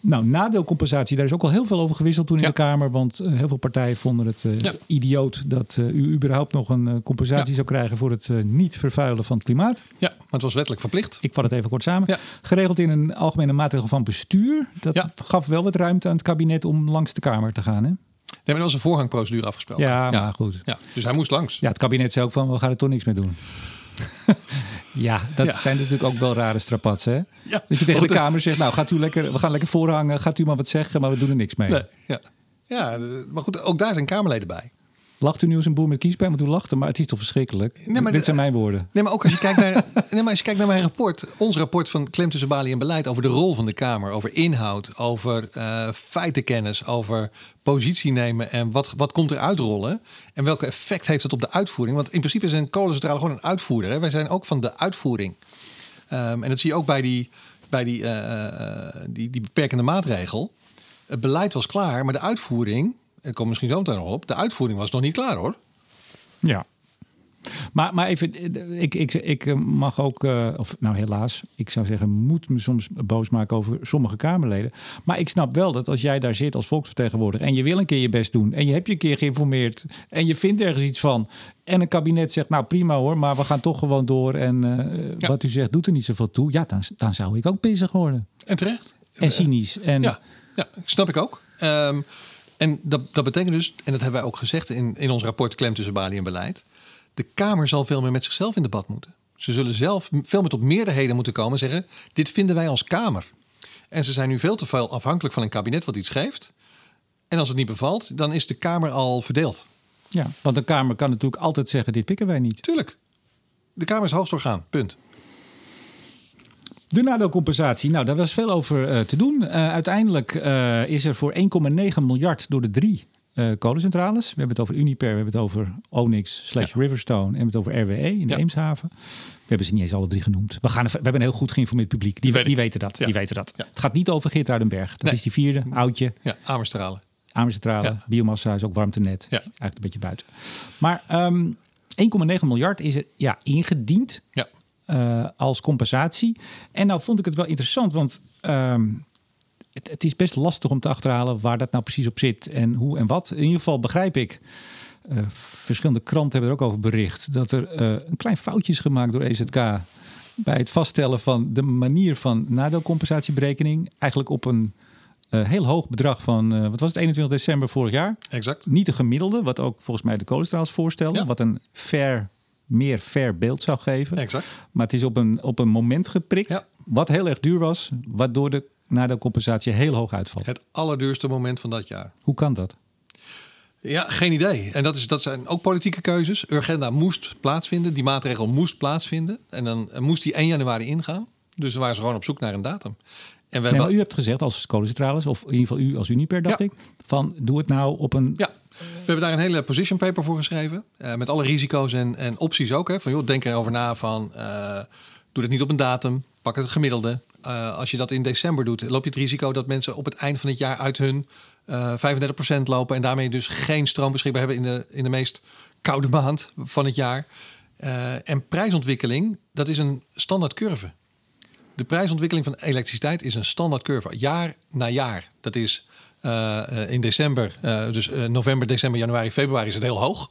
Nou, nadeelcompensatie, daar is ook al heel veel over gewisseld toen in de Kamer. Want uh, heel veel partijen vonden het uh, ja. idioot dat uh, u überhaupt nog een compensatie ja. zou krijgen voor het niet vervuilen van het klimaat. Ja, maar het was wettelijk verplicht. Ik vat het even kort samen. Geregeld in een algemene maatregel van bestuur. Dat gaf wel wat ruimte aan het kabinet om langs de Kamer te gaan. Hè? Nee, maar er was een voorgangprocedure afgesproken. Ja, maar goed. Ja, dus hij moest langs. Ja, het kabinet zei ook van, we gaan er toch niks mee doen. [laughs] Ja, dat zijn natuurlijk ook wel rare strapatsen. Hè? Ja. Dat je tegen de Kamer zegt, nou gaat u lekker, we gaan lekker voorhangen, gaat u maar wat zeggen, maar we doen er niks mee. Nee, ja. ja, maar goed, ook daar zijn Kamerleden bij. Lacht u nu eens een boer met kiespijn, want u lacht maar het is toch verschrikkelijk? Nee, maar Dit zijn mijn woorden. Nee, maar ook als je kijkt naar, [laughs] nee, maar als je kijkt naar mijn rapport, ons rapport van Klem tussen Bali en Beleid over de rol van de Kamer, over inhoud, over uh, feitenkennis, over positie nemen en wat, wat komt er uitrollen en welke effect heeft het op de uitvoering? Want in principe is een kolencentrale gewoon een uitvoerder. Hè? Wij zijn ook van de uitvoering. Um, en dat zie je ook bij die, bij die, uh, uh, die, die beperkende maatregel. Het beleid was klaar, maar de uitvoering ik kom misschien zo meteen nog op. De uitvoering was nog niet klaar hoor. Ja. Maar, maar even, ik, ik, ik mag ook, uh, of nou helaas, ik zou zeggen, moet me soms boos maken over sommige Kamerleden. Maar ik snap wel dat als jij daar zit als volksvertegenwoordiger en je wil een keer je best doen en je hebt je een keer geïnformeerd en je vindt ergens iets van en een kabinet zegt, nou prima hoor, maar we gaan toch gewoon door en uh, wat u zegt doet er niet zoveel toe. Ja, dan, dan zou ik ook pissig worden. En terecht. En cynisch. En, ja, ja, snap ik ook. Um, en dat, dat betekent dus, en dat hebben wij ook gezegd in, in ons rapport Klem tussen Bali en beleid. De Kamer zal veel meer met zichzelf in debat moeten. Ze zullen zelf veel meer tot meerderheden moeten komen en zeggen: Dit vinden wij als Kamer. En ze zijn nu veel te veel afhankelijk van een kabinet wat iets geeft. En als het niet bevalt, dan is de Kamer al verdeeld. Ja, want de Kamer kan natuurlijk altijd zeggen: Dit pikken wij niet. Tuurlijk. De Kamer is hoogst orgaan, punt. De nadeelcompensatie, nou daar was veel over uh, te doen. Uh, uiteindelijk uh, is er voor 1,9 miljard door de drie kolencentrales. We hebben het over Uniper, we hebben het over Onyx slash ja. Riverstone en we hebben het over RWE in de ja. Eemshaven. We hebben ze niet eens alle drie genoemd. We, gaan, we hebben een heel goed geïnformeerd publiek. Die, die weten dat. Ja. Die weten dat. Het gaat niet over Geertruidenberg. Dat nee. is die vierde, oudje. Ja, Amerstralen. Amerstralen, biomassa is ook warmtenet. Ja. Eigenlijk een beetje buiten. Maar um, 1,9 miljard is er ja, ingediend. Ja. Uh, als compensatie. En nou vond ik het wel interessant, want um, het, het, is best lastig om te achterhalen waar dat nou precies op zit en hoe en wat. In ieder geval begrijp ik, uh, verschillende kranten hebben er ook over bericht, dat er uh, een klein foutje is gemaakt door EZK bij het vaststellen van de manier van nadeelcompensatieberekening. Eigenlijk op een heel hoog bedrag van, wat was het, 21 december vorig jaar? Exact. Niet de gemiddelde, wat ook volgens mij de kolenstraals voorstellen. Ja. Wat een fair meer fair beeld zou geven. Exact. Maar het is op een, op een moment geprikt, ja. wat heel erg duur was, waardoor de na de compensatie heel hoog uitvalt. Het allerduurste moment van dat jaar. Hoe kan dat? Ja, geen idee. En dat, is, dat zijn ook politieke keuzes. Urgenda moest plaatsvinden, die maatregel moest plaatsvinden. En dan moest die 1 januari ingaan. Dus we waren ze gewoon op zoek naar een datum. En we nee, hebben... U hebt gezegd als kolencentrales, of in ieder geval u als Uniper, dacht ja. ik, van doe het nou op een ja. We hebben daar een hele position paper voor geschreven. Uh, met alle risico's en, en opties ook. Hè, van joh, denk erover na van uh, doe het niet op een datum. Pak het gemiddelde. Uh, als je dat in december doet, loop je het risico dat mensen op het eind van het jaar uit hun 35% lopen. En daarmee dus geen stroom beschikbaar hebben in de, in de meest koude maand van het jaar. En prijsontwikkeling, dat is een standaard curve. De prijsontwikkeling van elektriciteit is een standaard curve, jaar na jaar. Dat is uh, in december, uh, dus november, december, januari, februari is het heel hoog.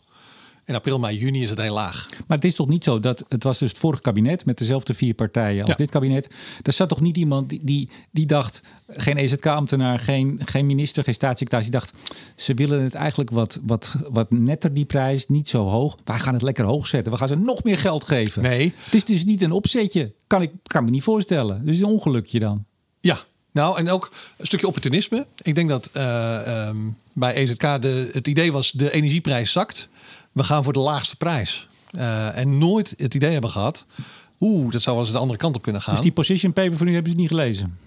In april, mei, juni is het heel laag. Maar het is toch niet zo dat het was dus het vorige kabinet met dezelfde vier partijen als dit kabinet. Er zat toch niet iemand die, die, die dacht, geen EZK-ambtenaar, geen, geen minister, geen staatssecretaris, die dacht, ze willen het eigenlijk wat, wat, wat netter die prijs, niet zo hoog. Wij gaan het lekker hoog zetten. We gaan ze nog meer geld geven. Nee. Het is dus niet een opzetje. Kan ik kan me niet voorstellen. Dus een ongelukje dan. Ja, nou, en ook een stukje opportunisme. Ik denk dat uh, um, bij EZK de, het idee was: de energieprijs zakt we gaan voor de laagste prijs. Uh, en nooit het idee hebben gehad, oeh, dat zou wel eens de andere kant op kunnen gaan. Dus die position paper van u hebben ze niet gelezen?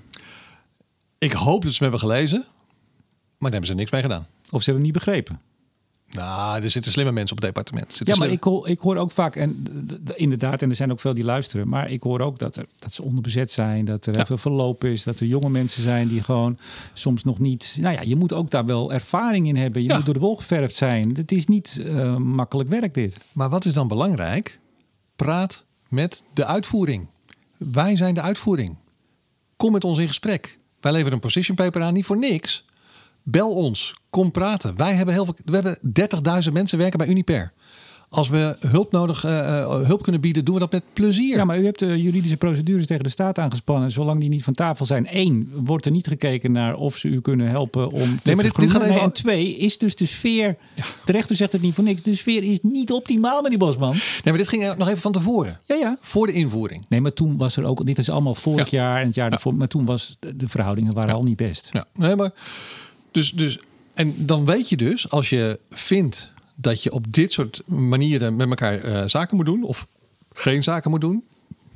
Ik hoop dat ze hem hebben gelezen, maar daar hebben ze niks mee gedaan. Of ze hebben het niet begrepen? Nou, er zitten slimme mensen op het departement. Ja, maar ik hoor, ik hoor ook vaak, en inderdaad, en er zijn ook veel die luisteren, maar ik hoor ook dat, er, dat ze onderbezet zijn, dat er ja. veel verloop is, dat er jonge mensen zijn die gewoon soms nog niet. Nou ja, je moet ook daar wel ervaring in hebben. Je ja. moet door de wol geverfd zijn. Het is niet uh, makkelijk werk, dit. Maar wat is dan belangrijk? Praat met de uitvoering. Wij zijn de uitvoering. Kom met ons in gesprek. Wij leveren een position paper aan, niet voor niks. Bel ons, kom praten. Wij hebben heel veel. We hebben 30.000 mensen werken bij Uniper. Als we hulp nodig uh, hulp kunnen bieden, doen we dat met plezier. Ja, maar u hebt de juridische procedures tegen de staat aangespannen. Zolang die niet van tafel zijn. Eén, wordt er niet gekeken naar of ze u kunnen helpen om te nee, maar dit, dit gaat even... nee, En twee, is dus de sfeer... Ja. De rechter zegt het niet voor niks. De sfeer is niet optimaal met die bosman. Nee, maar dit ging nog even van tevoren. Ja, ja. Voor de invoering. Nee, maar toen was er ook... Dit is allemaal vorig ja. jaar en het jaar daarvoor. Maar toen was de verhoudingen waren al niet best. Ja, nee, maar... Dus, dus, en dan weet je dus, als je vindt dat je op dit soort manieren met elkaar uh, zaken moet doen, of geen zaken moet doen,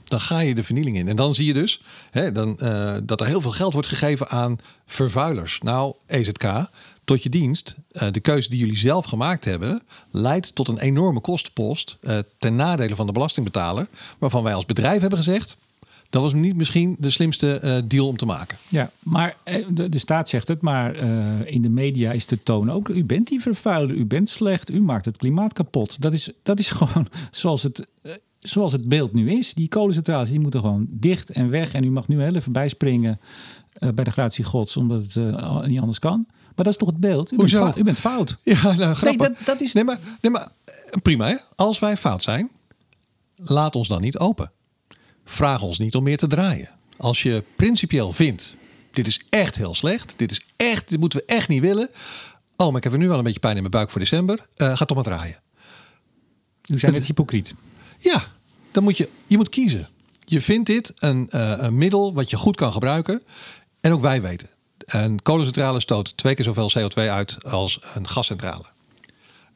dan ga je de vernieling in. En dan zie je dus hè, dan, uh, dat er heel veel geld wordt gegeven aan vervuilers. Nou, EZK, tot je dienst. Uh, de keuze die jullie zelf gemaakt hebben, leidt tot een enorme kostenpost ten nadele van de belastingbetaler, waarvan wij als bedrijf hebben gezegd dat was niet misschien de slimste uh, deal om te maken. Ja, maar de, de staat zegt het, maar uh, in de media is de toon ook: u bent die vervuiler, u bent slecht, u maakt het klimaat kapot. Dat is, dat is [laughs] gewoon zoals het. Uh, zoals het beeld nu is. Die kolencentrales die moeten gewoon dicht en weg. En u mag nu heel even bijspringen bij de gratie gods, omdat het niet anders kan. Maar dat is toch het beeld? U, Hoezo? Bent, fout, u bent fout. [laughs] Ja, nou, grappig. Nee, dat, dat is... nee, maar, nee, maar prima. Hè? Als wij fout zijn, laat ons dan niet open vraag ons niet om meer te draaien. Als je principieel vindt, dit is echt heel slecht, dit is echt, dit moeten we echt niet willen. Oh, maar ik heb er nu wel een beetje pijn in mijn buik voor december. Uh, ga toch maar draaien. U zijn het hypocriet. Ja, dan moet je, je moet kiezen. Je vindt dit een, uh, een middel wat je goed kan gebruiken. En ook wij weten. Een kolencentrale stoot twee keer zoveel CO2 uit als een gascentrale.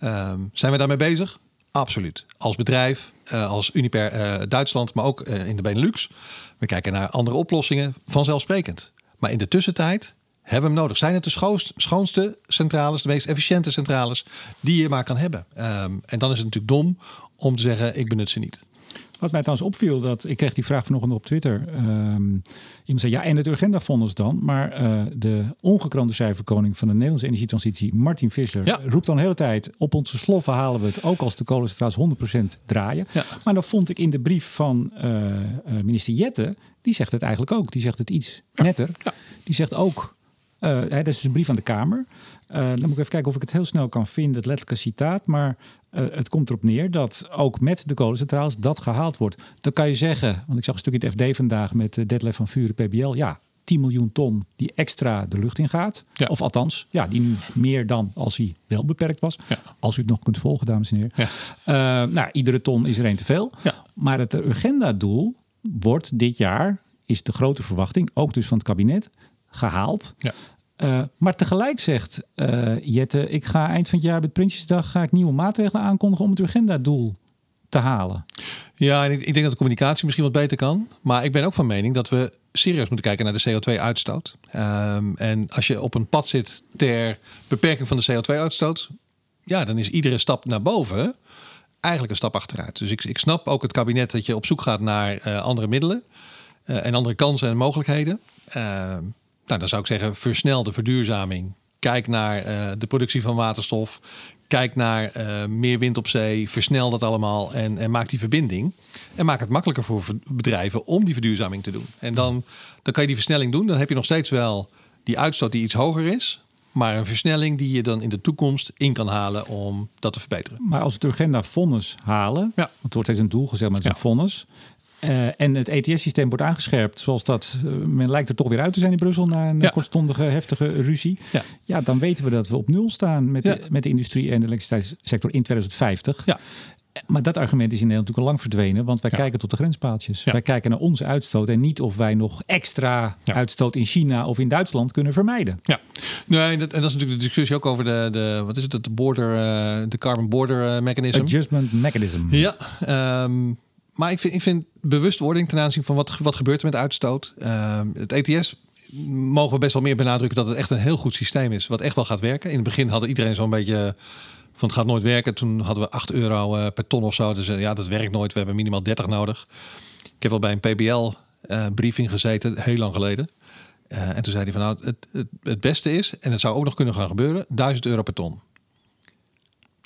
Um, zijn we daarmee bezig? Absoluut. Als bedrijf, als Uniper uh, Duitsland, maar ook uh, in de Benelux. We kijken naar andere oplossingen, vanzelfsprekend. Maar in de tussentijd hebben we hem nodig. Zijn het de schoonste, centrales, de meest efficiënte centrales die je maar kan hebben? Um, en dan is het natuurlijk dom om te zeggen, ik benut ze niet. Wat mij trouwens opviel, dat ik kreeg die vraag vanochtend op Twitter. Um, iemand zei ja, en het agendafonds dan. Maar uh, de ongekroonde cijferkoning van de Nederlandse energietransitie, Martin Visser, ja. roept dan de hele tijd: op onze sloffen halen we het ook als de kolencentrales 100% draaien. Ja. Maar dan vond ik in de brief van uh, uh, minister Jette, die zegt het eigenlijk ook. Die zegt het iets netter. Ja. Die zegt ook. Uh, dat is dus een brief aan de Kamer. Uh, dan moet ik even kijken of ik het heel snel kan vinden, het letterlijke citaat. Maar uh, het komt erop neer dat ook met de kolencentrales dat gehaald wordt. Dan kan je zeggen, want ik zag een stukje in het FD vandaag met uh, Detlef van Vuren PBL. Ja, 10 miljoen ton die extra de lucht in gaat. Ja. Of althans, ja, die nu meer dan als hij wel beperkt was. Ja. Als u het nog kunt volgen, dames en heren. Ja. nou, iedere ton is er één te veel. Maar het agendadoel wordt dit jaar, is de grote verwachting, ook dus van het kabinet, gehaald. Ja. Uh, maar tegelijk zegt uh, Jette, ik ga eind van het jaar met Prinsjesdag ga ik nieuwe maatregelen aankondigen om het agendadoel te halen. Ja, en ik, ik denk dat de communicatie misschien wat beter kan. Maar ik ben ook van mening dat we serieus moeten kijken naar de CO2-uitstoot. Um, en als je op een pad zit ter beperking van de CO2-uitstoot, ja, dan is iedere stap naar boven eigenlijk een stap achteruit. Dus ik, ik snap ook het kabinet dat je op zoek gaat naar uh, andere middelen uh, en andere kansen en mogelijkheden. Uh, nou, dan zou ik zeggen, versnel de verduurzaming. Kijk naar uh, de productie van waterstof. Kijk naar uh, meer wind op zee, versnel dat allemaal en, en maak die verbinding. En maak het makkelijker voor bedrijven om die verduurzaming te doen. En dan, dan kan je die versnelling doen. Dan heb je nog steeds wel die uitstoot die iets hoger is. Maar een versnelling die je dan in de toekomst in kan halen om dat te verbeteren. Maar als we het agenda vonnis halen, ja. want het wordt steeds een doel gezet met een vonnis. Uh, en het ETS-systeem wordt aangescherpt, zoals dat. Uh, men lijkt er toch weer uit te zijn in Brussel na een kortstondige heftige ruzie. Ja. ja. dan weten we dat we op nul staan met, de, met de industrie en de elektriciteitssector in 2050. Ja. Maar dat argument is in Nederland natuurlijk al lang verdwenen, want wij kijken tot de grenspaaltjes. Wij kijken naar onze uitstoot en niet of wij nog extra uitstoot in China of in Duitsland kunnen vermijden. Ja, nee, dat, en dat is natuurlijk de discussie ook over de, de wat is het, de border, uh, de carbon border mechanism. Adjustment mechanism. Ja, um, maar ik vind, ik vind bewustwording ten aanzien van wat, wat gebeurt er met uitstoot. Uh, het ETS mogen we best wel meer benadrukken dat het echt een heel goed systeem is. Wat echt wel gaat werken. In het begin hadden iedereen zo'n beetje van het gaat nooit werken. Toen hadden we 8 euro uh, per ton of zo. Dus uh, ja, dat werkt nooit. We hebben minimaal 30 nodig. Ik heb wel bij een PBL uh, briefing gezeten, heel lang geleden. en toen zei hij van nou, het, het, het beste is, en het zou ook nog kunnen gaan gebeuren, 1000 euro per ton.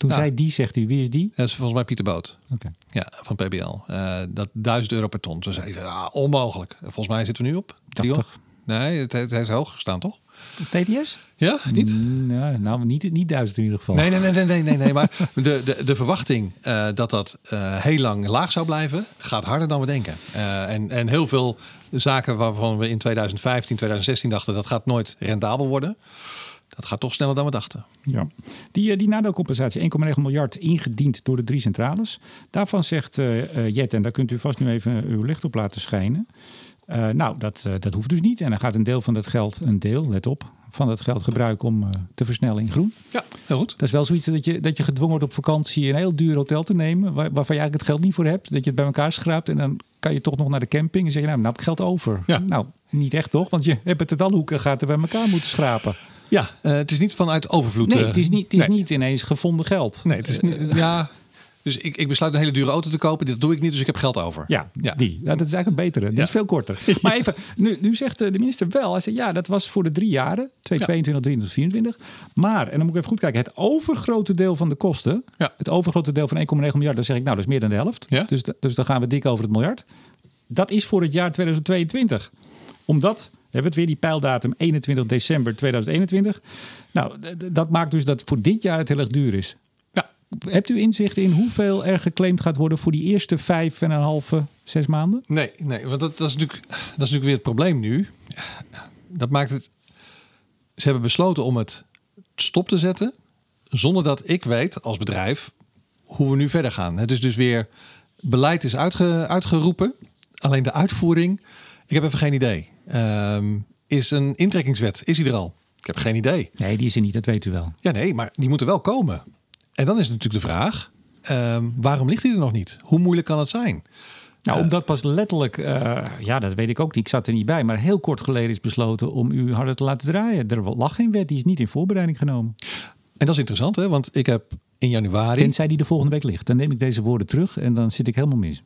Toen nou. zei die, zegt u, wie is die? Dat is volgens mij Pieter Boot. Okay. Ja, van PBL. Uh, dat 1000 euro per ton. Toen zei hij, ah, onmogelijk. Volgens mij zitten we nu op 80. Nee, het, het, is hoog gestaan, toch? TTS? Ja, niet? Nou, nou niet, niet duizend in ieder geval. Nee, nee, nee, nee, nee, nee, maar [laughs] de, de, de verwachting uh, dat dat uh, heel lang laag zou blijven, gaat harder dan we denken. Uh, en, en heel veel zaken waarvan we in 2015, 2016 dachten dat gaat nooit rendabel worden dat gaat toch sneller dan we dachten. Ja. Die, eh, die nadeelcompensatie, 1,9 miljard ingediend door de drie centrales. Daarvan zegt uh, Jet, en daar kunt u vast nu even uw licht op laten schijnen. Uh, nou, dat, dat hoeft dus niet. En dan gaat een deel van dat geld, een deel, let op, van dat geld gebruiken om te versnellen in groen. Ja, heel goed. Dat is wel zoiets dat je, dat je gedwongen wordt op vakantie een heel duur hotel te nemen, waar, waarvan je eigenlijk het geld niet voor hebt. Dat je het bij elkaar schraapt en dan kan je toch nog naar de camping en zeg je, nou, nou heb ik geld over. Ja. Nou, niet echt toch, want je hebt het het alle hoeken gaat er bij elkaar moeten schrapen. Ja, uh, het is niet vanuit overvloed. Nee, het is niet, het is niet ineens gevonden geld. Nee, het is niet. ja. Dus ik, ik besluit een hele dure auto te kopen. Dit doe ik niet, dus ik heb geld over. Ja, ja. die. Ja, dat is eigenlijk een betere. Die is veel korter. [laughs] Maar even, nu, nu zegt de minister wel. Hij zegt ja, dat was voor de drie jaren. 2022, 2023, 2024. Maar, en dan moet ik even goed kijken. Het overgrote deel van de kosten. Het overgrote deel van 1,9 miljard. Dan zeg ik nou, dat is meer dan de helft. Dus, dus dan gaan we dik over het miljard. Dat is voor het jaar 2022. Omdat hebben we het weer, die pijldatum 21 december 2021. Nou, dat maakt dus dat voor dit jaar het heel erg duur is. Ja. Hebt u inzicht in hoeveel er geclaimd gaat worden voor die eerste vijf en een halve, zes maanden? Nee, nee want dat, dat, is natuurlijk, dat is natuurlijk weer het probleem nu. Dat maakt het. Ze hebben besloten om het stop te zetten. Zonder dat ik weet als bedrijf hoe we nu verder gaan. Het is dus weer. Beleid is uitge, uitgeroepen. Alleen de uitvoering. Ik heb even geen idee. Ehm, is een intrekkingswet, is die er al? Ik heb geen idee. Nee, die is er niet, dat weet u wel. Ja, nee, maar die moeten wel komen. En dan is natuurlijk de vraag, ehm, waarom ligt die er nog niet? Hoe moeilijk kan het zijn? Nou, uh, omdat pas letterlijk, uh, ja, dat weet ik ook niet, ik zat er niet bij, maar heel kort geleden is besloten om u harder te laten draaien. Er lag geen wet, die is niet in voorbereiding genomen. En dat is interessant, hè? want ik heb in januari. Tenzij die de volgende week ligt, dan neem ik deze woorden terug en dan zit ik helemaal mis.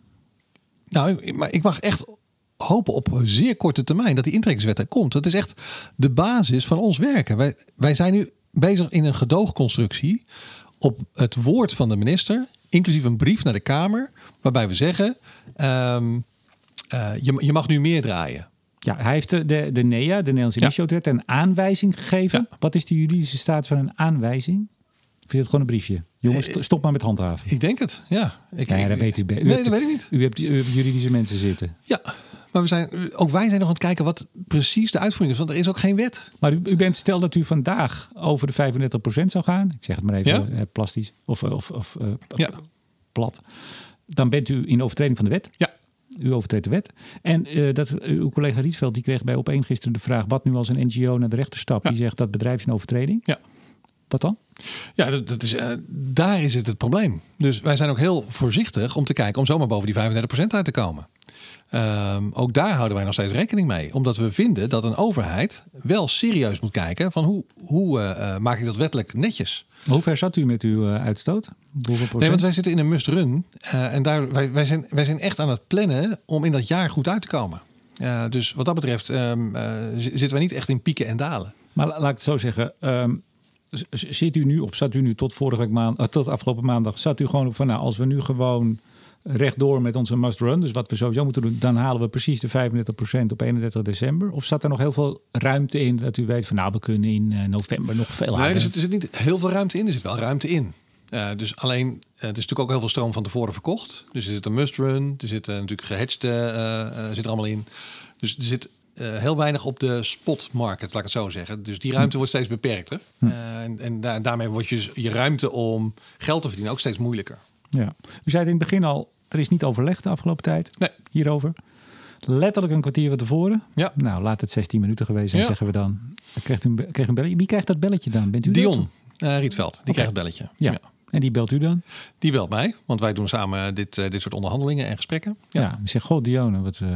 Nou, maar ik mag echt hopen op zeer korte termijn dat die intrekkingswet er komt. Dat is echt de basis van ons werken. Wij, wij zijn nu bezig in een gedoogconstructie op het woord van de minister, inclusief een brief naar de Kamer, waarbij we zeggen: um, uh, je, je mag nu meer draaien. Ja, hij heeft de, de, de NEA, de Nederlandse Initiatiewet, een aanwijzing gegeven. Wat is de juridische staat van een aanwijzing? Of is het gewoon een briefje? Jongens, eh, stop maar met handhaven. Ik denk het, ja. Ik, ja, dat weet u. u nee, dat weet ik niet. U hebt, u hebt juridische mensen zitten. Ja, maar we zijn, ook wij zijn nog aan het kijken wat precies de uitvoering is. Want er is ook geen wet. Maar u, u bent, stel dat u vandaag over de 35% zou gaan. Ik zeg het maar even ja? Eh, plastisch. Of, eh, of, of uh, ja. plat. Dan bent u in overtreding van de wet. Ja. U overtreedt de wet. En uh, dat, uw collega Rietveld die kreeg bij opeen gisteren de vraag... wat nu als een NGO naar de rechter stapt. Ja. Die zegt dat bedrijf is een overtreding. Ja. Wat dan? Ja, dat, dat is, uh, daar is het het probleem. Dus wij zijn ook heel voorzichtig om te kijken... om zomaar boven die 35% uit te komen. Um, ook daar houden wij nog steeds rekening mee. Omdat we vinden dat een overheid wel serieus moet kijken van hoe, hoe uh, maak ik dat wettelijk netjes. Hoe ver zat u met uw uh, uitstoot? Nee, want wij zitten in een must-run. Uh, en daar, wij, wij, zijn, wij zijn echt aan het plannen om in dat jaar goed uit te komen. dus wat dat betreft um, zitten wij niet echt in pieken en dalen. Maar laat ik het zo zeggen. Um, z- zit u nu, of zat u nu tot vorige week maand, eh, tot afgelopen maandag, zat u gewoon op van, nou, als we nu gewoon rechtdoor met onze must run, dus wat we sowieso moeten doen, dan halen we precies de 35% op 31 december? Of zat er nog heel veel ruimte in dat u weet van, nou, we kunnen in eh, november nog veel Nee, harder? er zit, er zit niet heel veel ruimte in. Er zit wel ruimte in. Eh, dus alleen, eh, er is natuurlijk ook heel veel stroom van tevoren verkocht. Dus er zit een must run. Er zit eh, natuurlijk gehedged eh, eh, zit er allemaal in. Dus er zit heel weinig op de spot market, laat ik het zo zeggen. Dus die ruimte wordt steeds beperkter. Eh, en en daar- daarmee wordt je, je ruimte om geld te verdienen ook steeds moeilijker. Ja. U zei het in het begin al, er is niet overlegd de afgelopen tijd Nee. hierover. Letterlijk een kwartier van tevoren. Ja. Nou, laat het 16 minuten geweest zijn, Ja. zeggen we dan. Krijgt u een, krijgt een belletje. Wie krijgt dat belletje dan? Bent u? Dion eh, Rietveld, die krijgt het belletje. Ja. En die belt u dan? Die belt mij, want wij doen samen dit, eh, dit soort onderhandelingen en gesprekken. Ja. Ja. Die zegt, goh, Dion, wat, eh,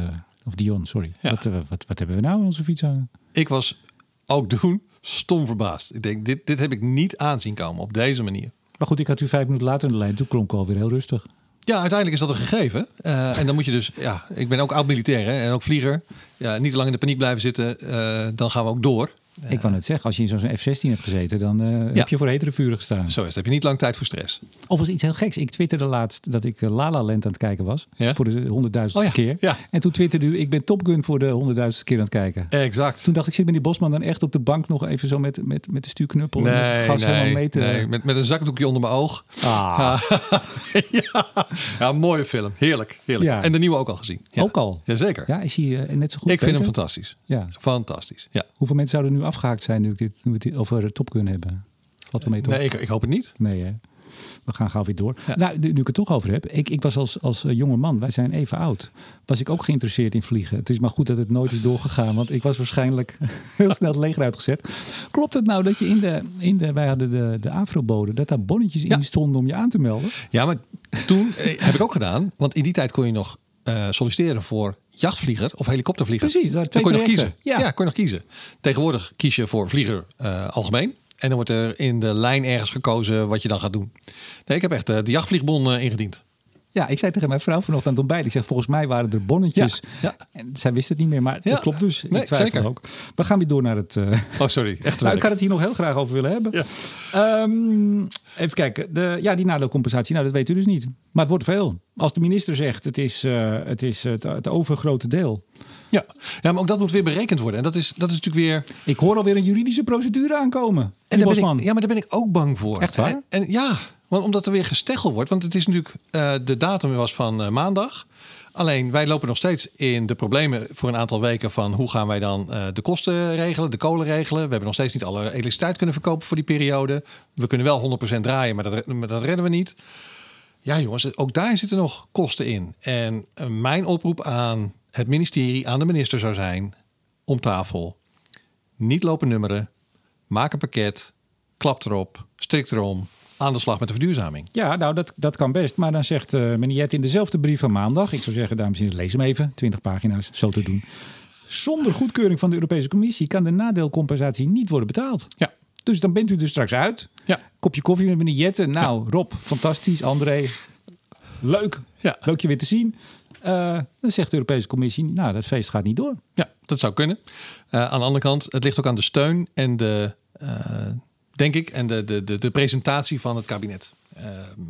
of Dion, sorry. Ja. Wat, wat, wat hebben we nou in onze fiets hangen? Ik was ook doen stom verbaasd. Ik denk, dit, dit heb ik niet aanzien komen op deze manier. Maar goed, ik had u vijf minuten later in de lijn. Toen klonk alweer heel rustig. Ja, uiteindelijk is dat een gegeven. Eh, en dan moet je dus, ja, ik ben ook oud-militair hè, en ook vlieger. Ja, niet te lang in de paniek blijven zitten, eh, dan gaan we ook door. Ik wou net zeggen, als je in zo'n F-16 hebt gezeten, dan eh, Ja. heb je voor hetere vuren gestaan. Zo is het, heb je niet lang tijd voor stress. Of was iets heel geks. Ik twitterde laatst dat ik eh, La La Land aan het kijken was. Ja? Voor de honderdduizendste Oh keer. ja. En toen twitterde u, ik ben Top Gun voor de honderdduizendste keer aan het kijken. Exact. Toen dacht ik, zit meneer Bosman dan echt op de bank nog even zo met, met, met de stuurknuppel en met het gas helemaal mee te... nee, met, met een zakdoekje onder mijn oog. Ah, ja. [laughs] ja, mooie film. Heerlijk. heerlijk. En de nieuwe ook al gezien. Ja. Ook al? Jazeker. Ja, is hij eh, net zo goed? ik vind hem fantastisch. Ja. Fantastisch. Ja. Hoeveel mensen zouden nu afgehaakt zijn nu, dit, nu we het over Top Gun hebben? Wat we mee toch? Nee, ik, ik hoop het niet. Nee, hè? We gaan gauw weer door. Ja. Nou, nu ik het toch over heb. Ik, ik was als, als eh, jonge man, wij zijn even oud. Was ik ook geïnteresseerd in vliegen. Het is maar goed dat het nooit is doorgegaan. Want ik was waarschijnlijk [laughs] heel snel het leger uitgezet. Klopt het nou dat je in de, in de wij hadden de, de Afro-bode, dat daar bonnetjes Ja. in stonden om je aan te melden? Ja, maar toen eh, heb ik ook gedaan. Want in die tijd kon je nog eh, solliciteren voor jachtvlieger of helikoptervlieger. Precies, daar kon je nog kiezen. Ja. Ja. kon je nog kiezen. Tegenwoordig kies je voor vlieger eh, algemeen. En dan wordt er in de lijn ergens gekozen wat je dan gaat doen. Nee, ik heb echt eh, de jachtvliegbon ingediend. Ja, ik zei tegen mijn vrouw vanochtend aan het ontbijt. Ik zeg, volgens mij waren er bonnetjes. Ja, ja. En zij wist het niet meer, maar Ja. dat klopt dus. Ik twijfel zeker. ook. We gaan weer door naar het... eh, Oh, sorry. Echt Nou, ik had het hier nog heel graag over willen hebben. Ja. Ehm, even kijken. De, ja, die nadeelcompensatie, nou, dat weet u dus niet. Maar het wordt veel. Als de minister zegt, het is, eh, het, is het, het overgrote deel. Ja. ja, maar ook dat moet weer berekend worden. En dat is, dat is natuurlijk weer... Ik hoor alweer een juridische procedure aankomen. En daar ben ik, ja, maar daar ben ik ook bang voor. Echt waar? En, en ja, want omdat er weer gesteggel wordt. Want het is natuurlijk, eh, de datum was van eh, maandag. Alleen wij lopen nog steeds in de problemen voor een aantal weken van hoe gaan wij dan eh, de kosten regelen, de kolen regelen. We hebben nog steeds niet alle elektriciteit kunnen verkopen voor die periode. We kunnen wel 100% draaien, maar dat, maar dat redden we niet. Ja, jongens, ook daar zitten nog kosten in. En mijn oproep aan het ministerie, aan de minister zou zijn: om tafel. Niet lopen nummeren. Maak een pakket. Klap erop. Strik erom. Aan de slag met de verduurzaming. Ja, nou, dat, dat kan best. Maar dan zegt eh meneer in dezelfde brief van maandag... ik zou zeggen, dames en heren, lees hem even. 20 pagina's, zo te doen. Zonder goedkeuring van de Europese Commissie... kan de nadeelcompensatie niet worden betaald. Ja. Dus dan bent u er straks uit. Ja. Kopje koffie met meneer Jette. Nou, Rob, fantastisch. André, leuk. Ja. Leuk je weer te zien. Eh, dan zegt de Europese Commissie, nou, dat feest gaat niet door. Ja, dat zou kunnen. Eh, aan de andere kant, het ligt ook aan de steun en de, eh, denk ik, en de, de, de, presentatie van het kabinet. Ehm,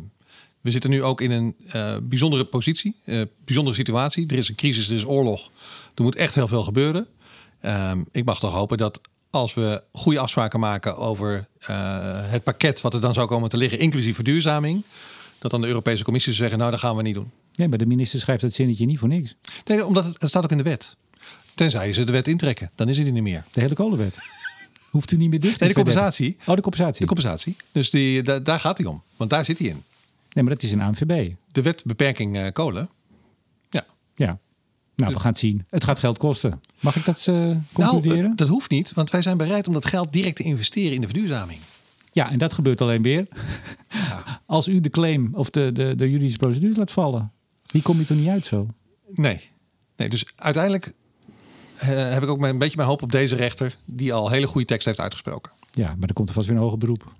we zitten nu ook in een bijzondere positie, bijzondere situatie. Er is een crisis, er is oorlog. Er moet echt heel veel gebeuren. Ehm, ik mag toch hopen dat als we goede afspraken maken over het pakket wat er dan zou komen te liggen, inclusief verduurzaming, dat dan de Europese Commissie zeggen, nou, dat gaan we niet doen. Nee, maar de minister schrijft dat zinnetje niet voor niks. Nee, omdat het, het staat ook in de wet. Tenzij ze de wet intrekken, dan is het er niet meer. De hele kolenwet. Hoeft u niet meer dicht Nee, de compensatie. 2030. Oh, de compensatie. De compensatie. Dus die, da- daar gaat hij om. Want daar zit hij in. nee, maar dat is een ANVB. De wet beperking eh, kolen. Ja. Ja. Nou, we gaan het zien. Het gaat geld kosten. Mag ik dat eh concluderen? Nou, dat hoeft niet. Want wij zijn bereid om dat geld direct te investeren in de verduurzaming. ja, en dat gebeurt alleen weer als u de claim of de, de, de juridische procedure laat vallen. Hier kom je toch niet uit zo? Nee. nee dus uiteindelijk eh, heb ik ook een beetje mijn hoop op deze rechter. Die al hele goede tekst heeft uitgesproken. Ja, maar dan komt er vast weer een hoger beroep.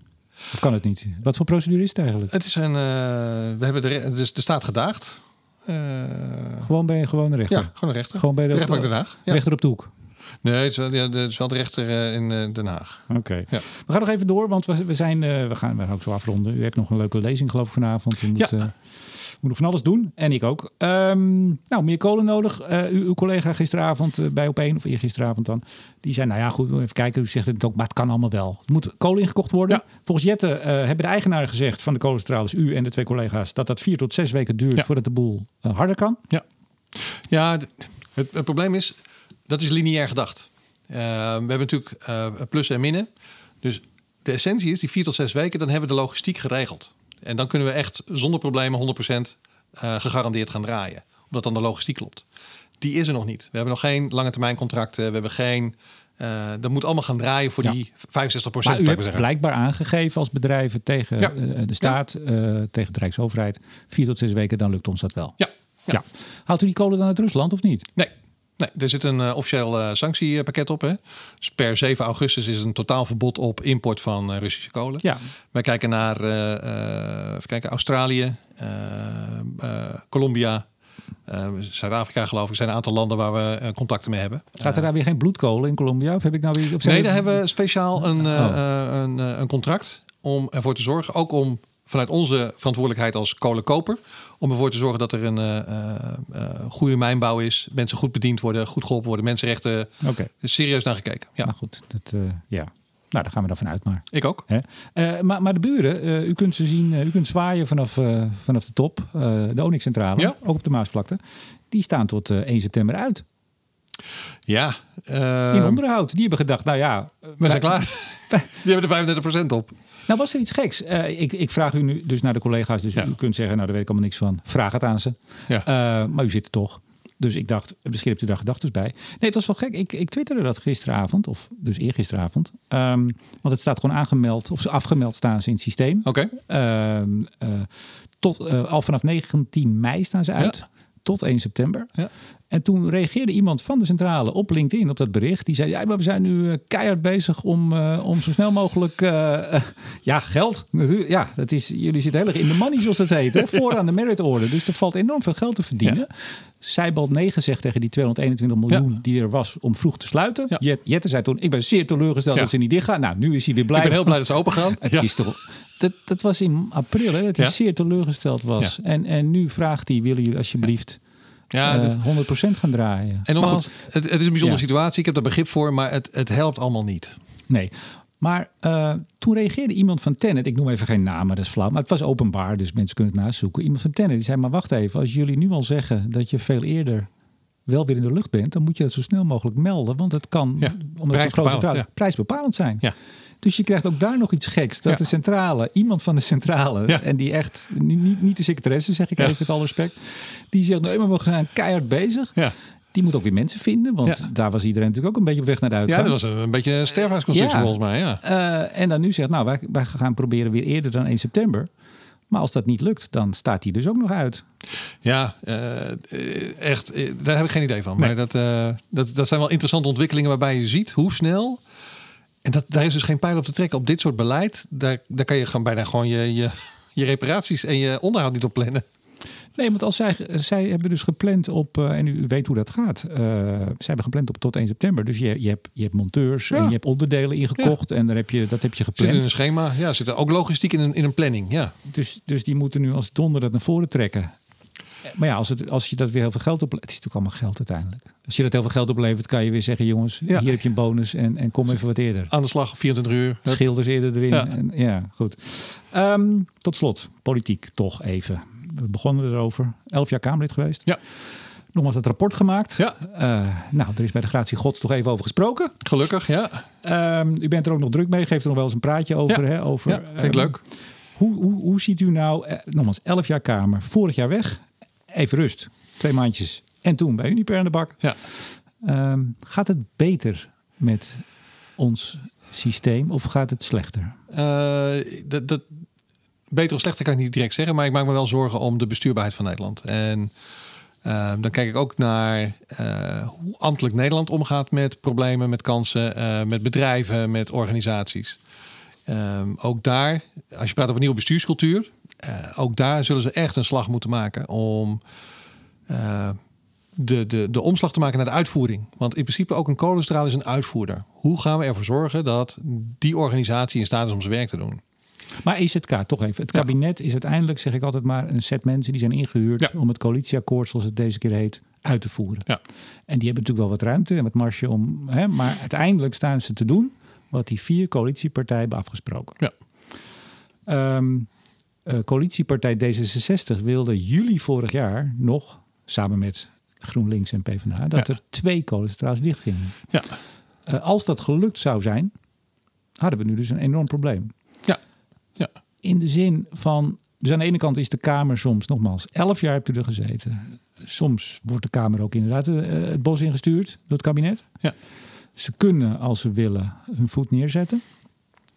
Of kan het niet? Wat voor procedure is het eigenlijk? Het is een... eh, we hebben de, dus de staat gedaagd. Eh, Gewoon bij een gewone rechter. ja, gewoon een rechter. Gewoon bij de, de rechtbank Den Haag. Ja. Rechter op de hoek. Nee, het is wel, ja, het is wel de rechter in Den Haag. Oké. Ja. We gaan nog even door, want we, we zijn, we gaan we gaan ook zo afronden. U hebt nog een leuke lezing geloof ik vanavond. Ja. Moet nog van alles doen. En ik ook. Ehm, nou, meer kolen nodig. Eh, u, uw collega gisteravond eh, bij Op1, of eergisteravond dan, die zei, nou ja, goed, even kijken. U zegt het ook, maar het kan allemaal wel. Er moet kolen ingekocht worden. Ja. Volgens Jette eh, hebben de eigenaren gezegd van de kolencentrales, u en de twee collega's, dat dat vier tot zes weken duurt Ja. voordat de boel harder kan. Ja, d- het, het probleem is, dat is lineair gedacht. We hebben natuurlijk plussen en minnen. Dus de essentie is, die vier tot zes weken, dan hebben we de logistiek geregeld. En dan kunnen we echt zonder problemen 100% eh, gegarandeerd gaan draaien. Omdat dan de logistiek klopt. Die is er nog niet. We hebben nog geen lange termijn contracten. We hebben geen... eh dat moet allemaal gaan draaien voor Ja. die 65% Maar u hebt blijkbaar aangegeven als bedrijven tegen Ja. eh, de staat, tegen de Rijksoverheid, vier tot zes weken, dan lukt ons dat wel. Ja. ja. Ja. Haalt u die kolen dan uit Rusland of niet? Nee. Nee, er zit een eh, officieel eh, sanctiepakket op. Hè. Dus per 7 augustus is een totaal verbod op import van eh, Russische kolen. Ja. Wij kijken naar even kijken, Australië, Colombia, Zuid-Afrika geloof ik. zijn een aantal landen waar we contacten mee hebben. Staat er daar weer geen bloedkolen in Colombia? Of heb ik nou weer... Nee, daar hebben we speciaal een, Oh. een, een contract om ervoor te zorgen. Ook om vanuit onze verantwoordelijkheid als kolenkoper. Om ervoor te zorgen dat er een eh, eh, eh, goede mijnbouw is. Mensen goed bediend worden, goed geholpen worden. Mensenrechten Oké, is serieus naar gekeken. Ja, nou goed. Dat, ja. Nou, daar gaan we dan vanuit maar. ik ook. Maar, maar de buren, u kunt ze zien, u kunt zwaaien vanaf, vanaf de top. de Onyx-centrale, Ja. ook op de Maasvlakte. Die staan tot eh, 1 september uit. Ja, In onderhoud. Die hebben gedacht, nou ja... we zijn klaar. [laughs] Die hebben er 35% op. Nou, was er iets geks? Eh, ik, ik vraag u nu dus naar de collega's. Dus Ja. u kunt zeggen, nou, daar weet ik allemaal niks van. Vraag het aan ze. Ja. Eh, maar u zit er toch. Dus ik dacht, misschien hebt u daar gedachten bij. Nee, het was wel gek. Ik, ik twitterde dat gisteravond, of dus eergisteravond. Ehm, want het staat gewoon aangemeld, of ze afgemeld staan ze in het systeem. Oké. Ehm, eh, tot, al vanaf 19 mei staan ze uit. Ja. Tot 1 september. Ja. En toen reageerde iemand van de centrale op LinkedIn op dat bericht. Die zei: Ja, maar we zijn nu eh, keihard bezig om, eh, om zo snel mogelijk. eh, ja, geld. Ja, dat is, jullie zitten heel erg in de money, zoals dat heet. Hè? Vooraan de merit order. Dus er valt enorm veel geld te verdienen. Zijbald 9 zegt tegen die 221 miljoen die er was om vroeg te sluiten. Ja. Jet- Jette zei toen: Ik ben zeer teleurgesteld Ja. dat ze niet dichtgaan. Nou, nu is hij weer blij. Ik ben heel blij dat ze open gaan. [laughs] Het Ja. is toch, dat, dat was in april, hè, dat hij Ja. zeer teleurgesteld was. En, en nu vraagt hij: willen jullie alsjeblieft Ja, eh, dat- 100% gaan draaien? en nogmaals, het, het is een bijzondere Ja. situatie. Ik heb daar begrip voor, maar het, het helpt allemaal niet. Nee. Maar eh, toen reageerde iemand van Tennet, ik noem even geen namen, dat is flauw, maar het was openbaar, dus mensen kunnen het nazoeken. Iemand van Tennet die zei: Maar wacht even, als jullie nu al zeggen dat je veel eerder wel weer in de lucht bent, dan moet je dat zo snel mogelijk melden, want het kan, Ja, omdat het is, ja. prijsbepalend zijn. Ja. Dus je krijgt ook daar nog iets geks. Dat Ja. de centrale, iemand van de centrale, Ja. en die echt, niet, niet, de secretaresse zeg ik even met alle respect, die zegt: Nee, maar we gaan keihard bezig. Ja, Die moet ook weer mensen vinden, want daar was iedereen natuurlijk ook een beetje op weg naar de ja dat was een, een beetje een sterfhuisconstructie volgens mij. Ja. Eh, en dan nu zegt, nou, wij, wij gaan proberen weer eerder dan 1 september. Maar als dat niet lukt, dan staat hij dus ook nog uit. Ja, eh, eh, echt, daar heb ik geen idee van. Maar dat, dat, dat zijn wel interessante ontwikkelingen waarbij je ziet hoe snel. En dat, daar is dus geen pijl op te trekken. Op dit soort beleid, daar, daar kan je gewoon bijna gewoon je, je, je reparaties en je onderhoud niet op plannen. Nee, want als zij, zij hebben dus gepland op, eh, en u, u weet hoe dat gaat. Eh, zij hebben gepland op tot 1 september. Dus je, je, hebt, je hebt monteurs Ja. en je hebt onderdelen ingekocht. En dan heb je, dat heb je Zit in gepland. een schema. Ja, zit er ook logistiek in een, in een planning. Ja. Dus, dus die moeten nu als donder dat naar voren trekken. Maar ja, als, het, als je dat weer heel veel geld oplevert. Het is natuurlijk allemaal geld uiteindelijk. Als je dat heel veel geld oplevert, kan je weer zeggen: jongens, Ja. hier heb je een bonus en, en kom even wat eerder. Aan de slag, 24 uur. Hup. Schilders eerder erin. Ja. Ja, en, ja goed. Ehm, tot slot, politiek toch even. We begonnen erover. Elf jaar Kamerlid geweest. Ja. Nogmaals het rapport gemaakt. Ja. Eh, nou, er is bij de gratie gods toch even over gesproken. Gelukkig, ja. Ehm, u bent er ook nog druk mee. Geeft er nog wel eens een praatje over. Ja. Hè, over Ja, vind ik ehm, leuk. Hoe, hoe, hoe ziet u nou, eh, nogmaals, 11 jaar Kamer, vorig jaar weg. Even rust, twee maandjes. En toen bij Uniper aan de bak. Ja. Ehm, gaat het beter met ons systeem of gaat het slechter? Eh, dat, dat, beter of slechter kan ik niet direct zeggen, maar ik maak me wel zorgen om de bestuurbaarheid van Nederland. En eh, dan kijk ik ook naar eh, hoe ambtelijk Nederland omgaat met problemen, met kansen, eh, met bedrijven, met organisaties. Ehm, ook daar, als je praat over nieuwe bestuurscultuur, ook daar zullen ze echt een slag moeten maken om eh, de, de, de omslag te maken naar de uitvoering. Want in principe ook een kolencentrale is een uitvoerder. Hoe gaan we ervoor zorgen dat die organisatie in staat is om zijn werk te doen? Maar EZK, toch even. Het kabinet is uiteindelijk, zeg ik altijd maar, een set mensen die zijn ingehuurd Ja. om het coalitieakkoord, zoals het deze keer heet, uit te voeren. Ja. En die hebben natuurlijk wel wat ruimte en wat marge om. Hè, maar uiteindelijk staan ze te doen wat die vier coalitiepartijen hebben afgesproken. Ja. Ehm, eh, coalitiepartij D66 wilde juli vorig jaar nog, samen met GroenLinks en PvdA, dat Ja. er twee kolencentrales dichtgingen. Ja. Eh, als dat gelukt zou zijn, hadden we nu dus een enorm probleem. Ja. Ja. In de zin van, dus aan de ene kant is de Kamer soms, nogmaals, elf jaar hebt u er gezeten. Soms wordt de Kamer ook inderdaad eh, het bos ingestuurd door het kabinet. Ja. Ze kunnen, als ze willen, hun voet neerzetten.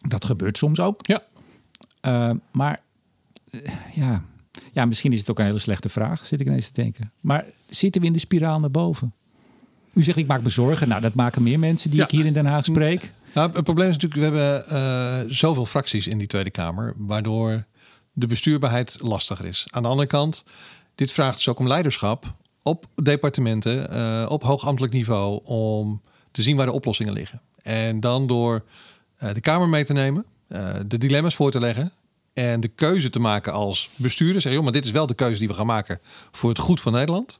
Dat gebeurt soms ook. Ja. Maar ja. ja, misschien is het ook een hele slechte vraag, zit ik ineens te denken. Maar zitten we in de spiraal naar boven? U zegt, ik maak me zorgen. Nou, dat maken meer mensen die Ja. ik hier in Den Haag spreek. Nou, het probleem is natuurlijk, we hebben eh, zoveel fracties in die Tweede Kamer, waardoor de bestuurbaarheid lastiger is. Aan de andere kant, dit vraagt dus ook om leiderschap op departementen, eh, op hoogambtelijk niveau, om te zien waar de oplossingen liggen. En dan door eh, de Kamer mee te nemen, eh, de dilemma's voor te leggen en de keuze te maken als bestuurder. Zeggen, joh, maar dit is wel de keuze die we gaan maken voor het goed van Nederland.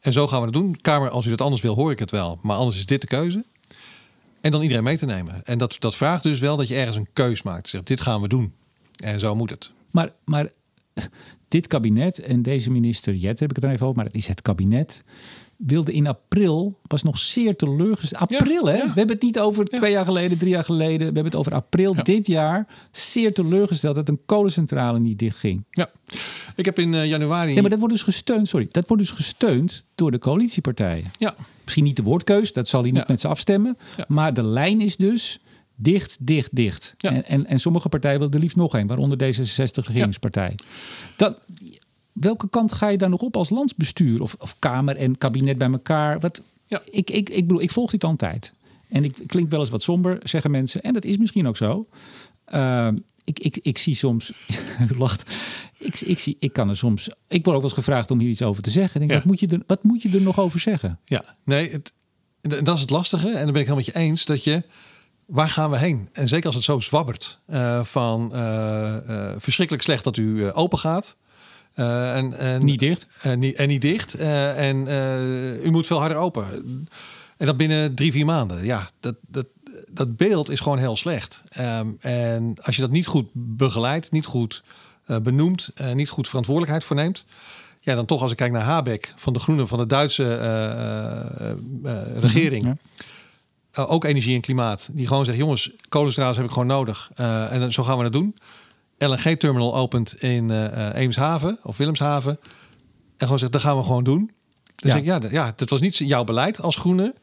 En zo gaan we het doen. Kamer, als u dat anders wil, hoor ik het wel. Maar anders is dit de keuze. En dan iedereen mee te nemen. En dat, dat vraagt dus wel dat je ergens een keus maakt. Zegt, dit gaan we doen. En zo moet het. Maar, maar [laughs] dit kabinet en deze minister Jet heb ik het er even over, maar het is het kabinet. Wilde in april, was nog zeer teleurgesteld. April, hè? ja. We hebben het niet over Ja. twee jaar geleden, drie jaar geleden. We hebben het over april Ja. dit jaar. Zeer teleurgesteld dat een kolencentrale niet dichtging. Ja. Ik heb in eh, januari... Nee, maar dat wordt dus gesteund, sorry. Dat wordt dus gesteund door de coalitiepartijen. Ja, Misschien niet de woordkeus, dat zal hij niet Ja. met ze afstemmen. Ja. Maar de lijn is dus dicht, dicht, dicht. Ja. En, en, en sommige partijen willen er liefst nog een, waaronder D66 regeringspartij. Dan, welke kant ga je daar nog op als landsbestuur? Of, of Kamer en kabinet bij elkaar? Wat, Ja. ik, ik, ik bedoel, ik volg dit al een tijd. En ik klink wel eens wat somber, zeggen mensen. En dat is misschien ook zo. Uh, ik, ik, ik zie soms, [laughs] u lacht, ik, ik, zie, ik kan er soms, ik word ook wel eens gevraagd om hier iets over te zeggen. Ik denk, Ja. wat, moet je er, wat moet je er nog over zeggen? ja. Nee, het, dat is het lastige. En dan ben ik helemaal met je eens dat je... Waar gaan we heen? En zeker als het zo zwabbert eh, van eh, eh, verschrikkelijk slecht dat u open gaat. Eh, en, en, Niet dicht. En niet, en niet dicht. Eh, en eh, u moet veel harder open. En dat binnen drie, vier maanden. Ja, dat, dat, dat beeld is gewoon heel slecht. Ehm, en als je dat niet goed begeleidt, niet goed eh, benoemt, eh, niet goed verantwoordelijkheid voor neemt. Ja, dan toch als ik kijk naar Habeck van de Groenen, van de Duitse eh, eh, eh, regering. Ja. Uh, ook energie en klimaat. Die gewoon zegt, jongens, kolencentrales heb ik gewoon nodig. En zo gaan we dat doen. LNG-terminal opent in uh, Eemshaven of Willemshaven. En gewoon zegt, dat gaan we gewoon doen. Dus Ja. ik, ja, ja, dat was niet jouw beleid als groene.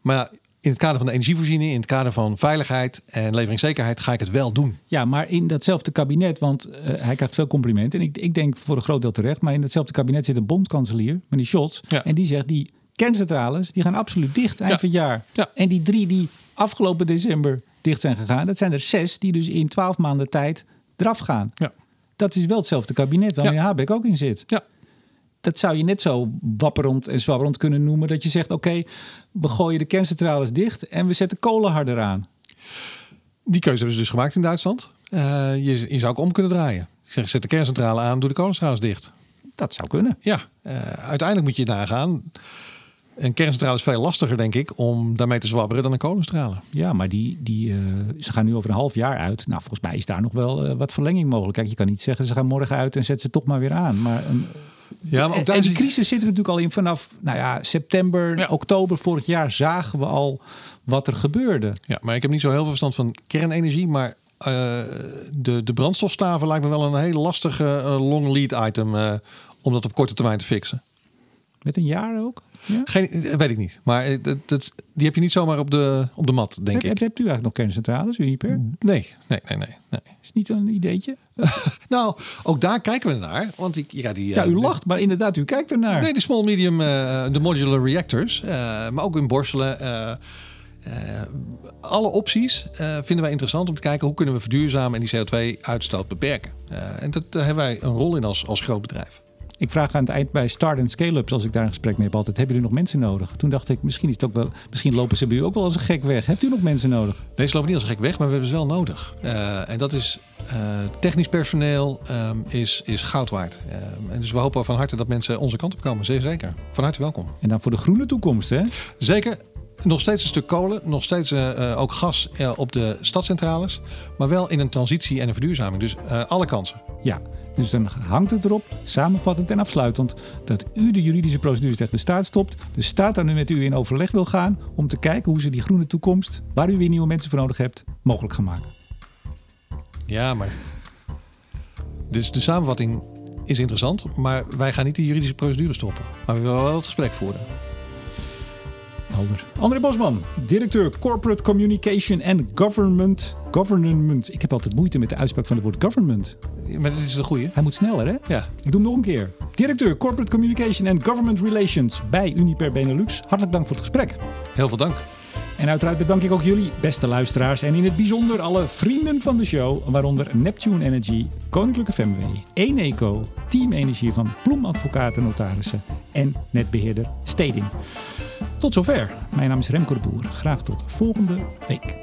Maar in het kader van de energievoorziening, in het kader van veiligheid en leveringszekerheid, ga ik het wel doen. Ja, maar in datzelfde kabinet, want uh, hij krijgt veel complimenten. En ik, ik denk voor een groot deel terecht. Maar in datzelfde kabinet zit een bondskanselier, meneer Scholz. Ja. En die zegt, die kerncentrales, die gaan absoluut dicht eind Ja. van het jaar. Ja. En die drie die afgelopen december dicht zijn gegaan, dat zijn er zes die dus in twaalf maanden tijd eraf gaan. Ja. Dat is wel hetzelfde kabinet waar Ja. meneer Habeck ook in zit. Ja. Dat zou je net zo wapperend en zwabberend kunnen noemen. Dat je zegt, oké, we gooien de kerncentrales dicht en we zetten kolen harder aan. Die keuze hebben ze dus gemaakt in Duitsland. Uh, je, je zou ook om kunnen draaien. Ik zeg, zet de kerncentrale aan, doe de kolencentrales dicht. Dat zou kunnen. Ja, uh, uiteindelijk moet je nagaan. Een kerncentrale is veel lastiger, denk ik, om daarmee te zwabberen dan een kolencentrale. Ja, maar die, die, uh, ze gaan nu over een half jaar uit. Nou, volgens mij is daar nog wel uh, wat verlenging mogelijk. Kijk, je kan niet zeggen ze gaan morgen uit en zet ze toch maar weer aan. Maar een, ja, maar en, en die crisis zitten we natuurlijk al in vanaf nou ja, september, ja. oktober vorig jaar zagen we al wat er gebeurde. Ja, maar ik heb niet zo heel veel verstand van kernenergie, maar uh, de, de brandstofstaven lijkt me wel een heel lastig uh, long lead item uh, om dat op korte termijn te fixen. Met een jaar ook? Ja? Geen, weet ik niet. Maar dat, dat, die heb je niet zomaar op de, op de mat, denk heb, ik. Hebt u eigenlijk nog kerncentrales, Uniper? Nee, nee, nee, nee. nee. Is niet een ideetje? [laughs] nou, ook daar kijken we naar. Want die, ja, die, ja, u lacht, maar inderdaad, u kijkt ernaar. Nee, de small medium, uh, de modular reactors. Uh, maar ook in borstelen. Uh, alle opties vinden wij interessant om te kijken hoe kunnen we verduurzamen en die CO2-uitstoot beperken. en dat, daar hebben wij een rol in als, als groot bedrijf. Ik vraag aan het eind bij Start and Scale-ups, als ik daar een gesprek mee heb, altijd: hebben jullie nog mensen nodig? Toen dacht ik, misschien, is het ook wel, misschien lopen ze bij u ook wel als een gek weg. Hebt u nog mensen nodig? Deze lopen niet als een gek weg, maar we hebben ze wel nodig. Uh, en dat is uh, technisch personeel um, is, is goud waard. Uh, en dus we hopen van harte dat mensen onze kant op komen. Zeer zeker. Van harte welkom. En dan voor de groene toekomst, hè? Zeker. Nog steeds een stuk kolen, nog steeds uh, ook gas op de stadcentrales. Maar wel in een transitie en een verduurzaming. Dus alle kansen. Ja, dus dan hangt het erop, samenvattend en afsluitend, dat u de juridische procedures tegen de staat stopt. De staat dan nu met u in overleg wil gaan om te kijken hoe ze die groene toekomst, waar u weer nieuwe mensen voor nodig hebt, mogelijk gaan maken. Ja, maar. Dus de samenvatting is interessant, maar wij gaan niet de juridische procedure stoppen. Maar we willen wel het gesprek voeren. Helder. André Bosman, directeur Corporate Communication and Government. Government. Ik heb altijd moeite met de uitspraak van het woord government. Maar dat is de goede. Hij moet sneller, hè? Ja. Ik doe hem nog een keer. Directeur Corporate Communication and Government Relations bij Uniper Benelux. Hartelijk dank voor het gesprek. Heel veel dank. En uiteraard bedank ik ook jullie, beste luisteraars. En in het bijzonder alle vrienden van de show. Waaronder Neptune Energy, Koninklijke FMW, Eneco, Team Energie van Ploem Advocaten Notarissen en netbeheerder Steding. Tot zover. Mijn naam is Remco de Boer. Graag tot volgende week.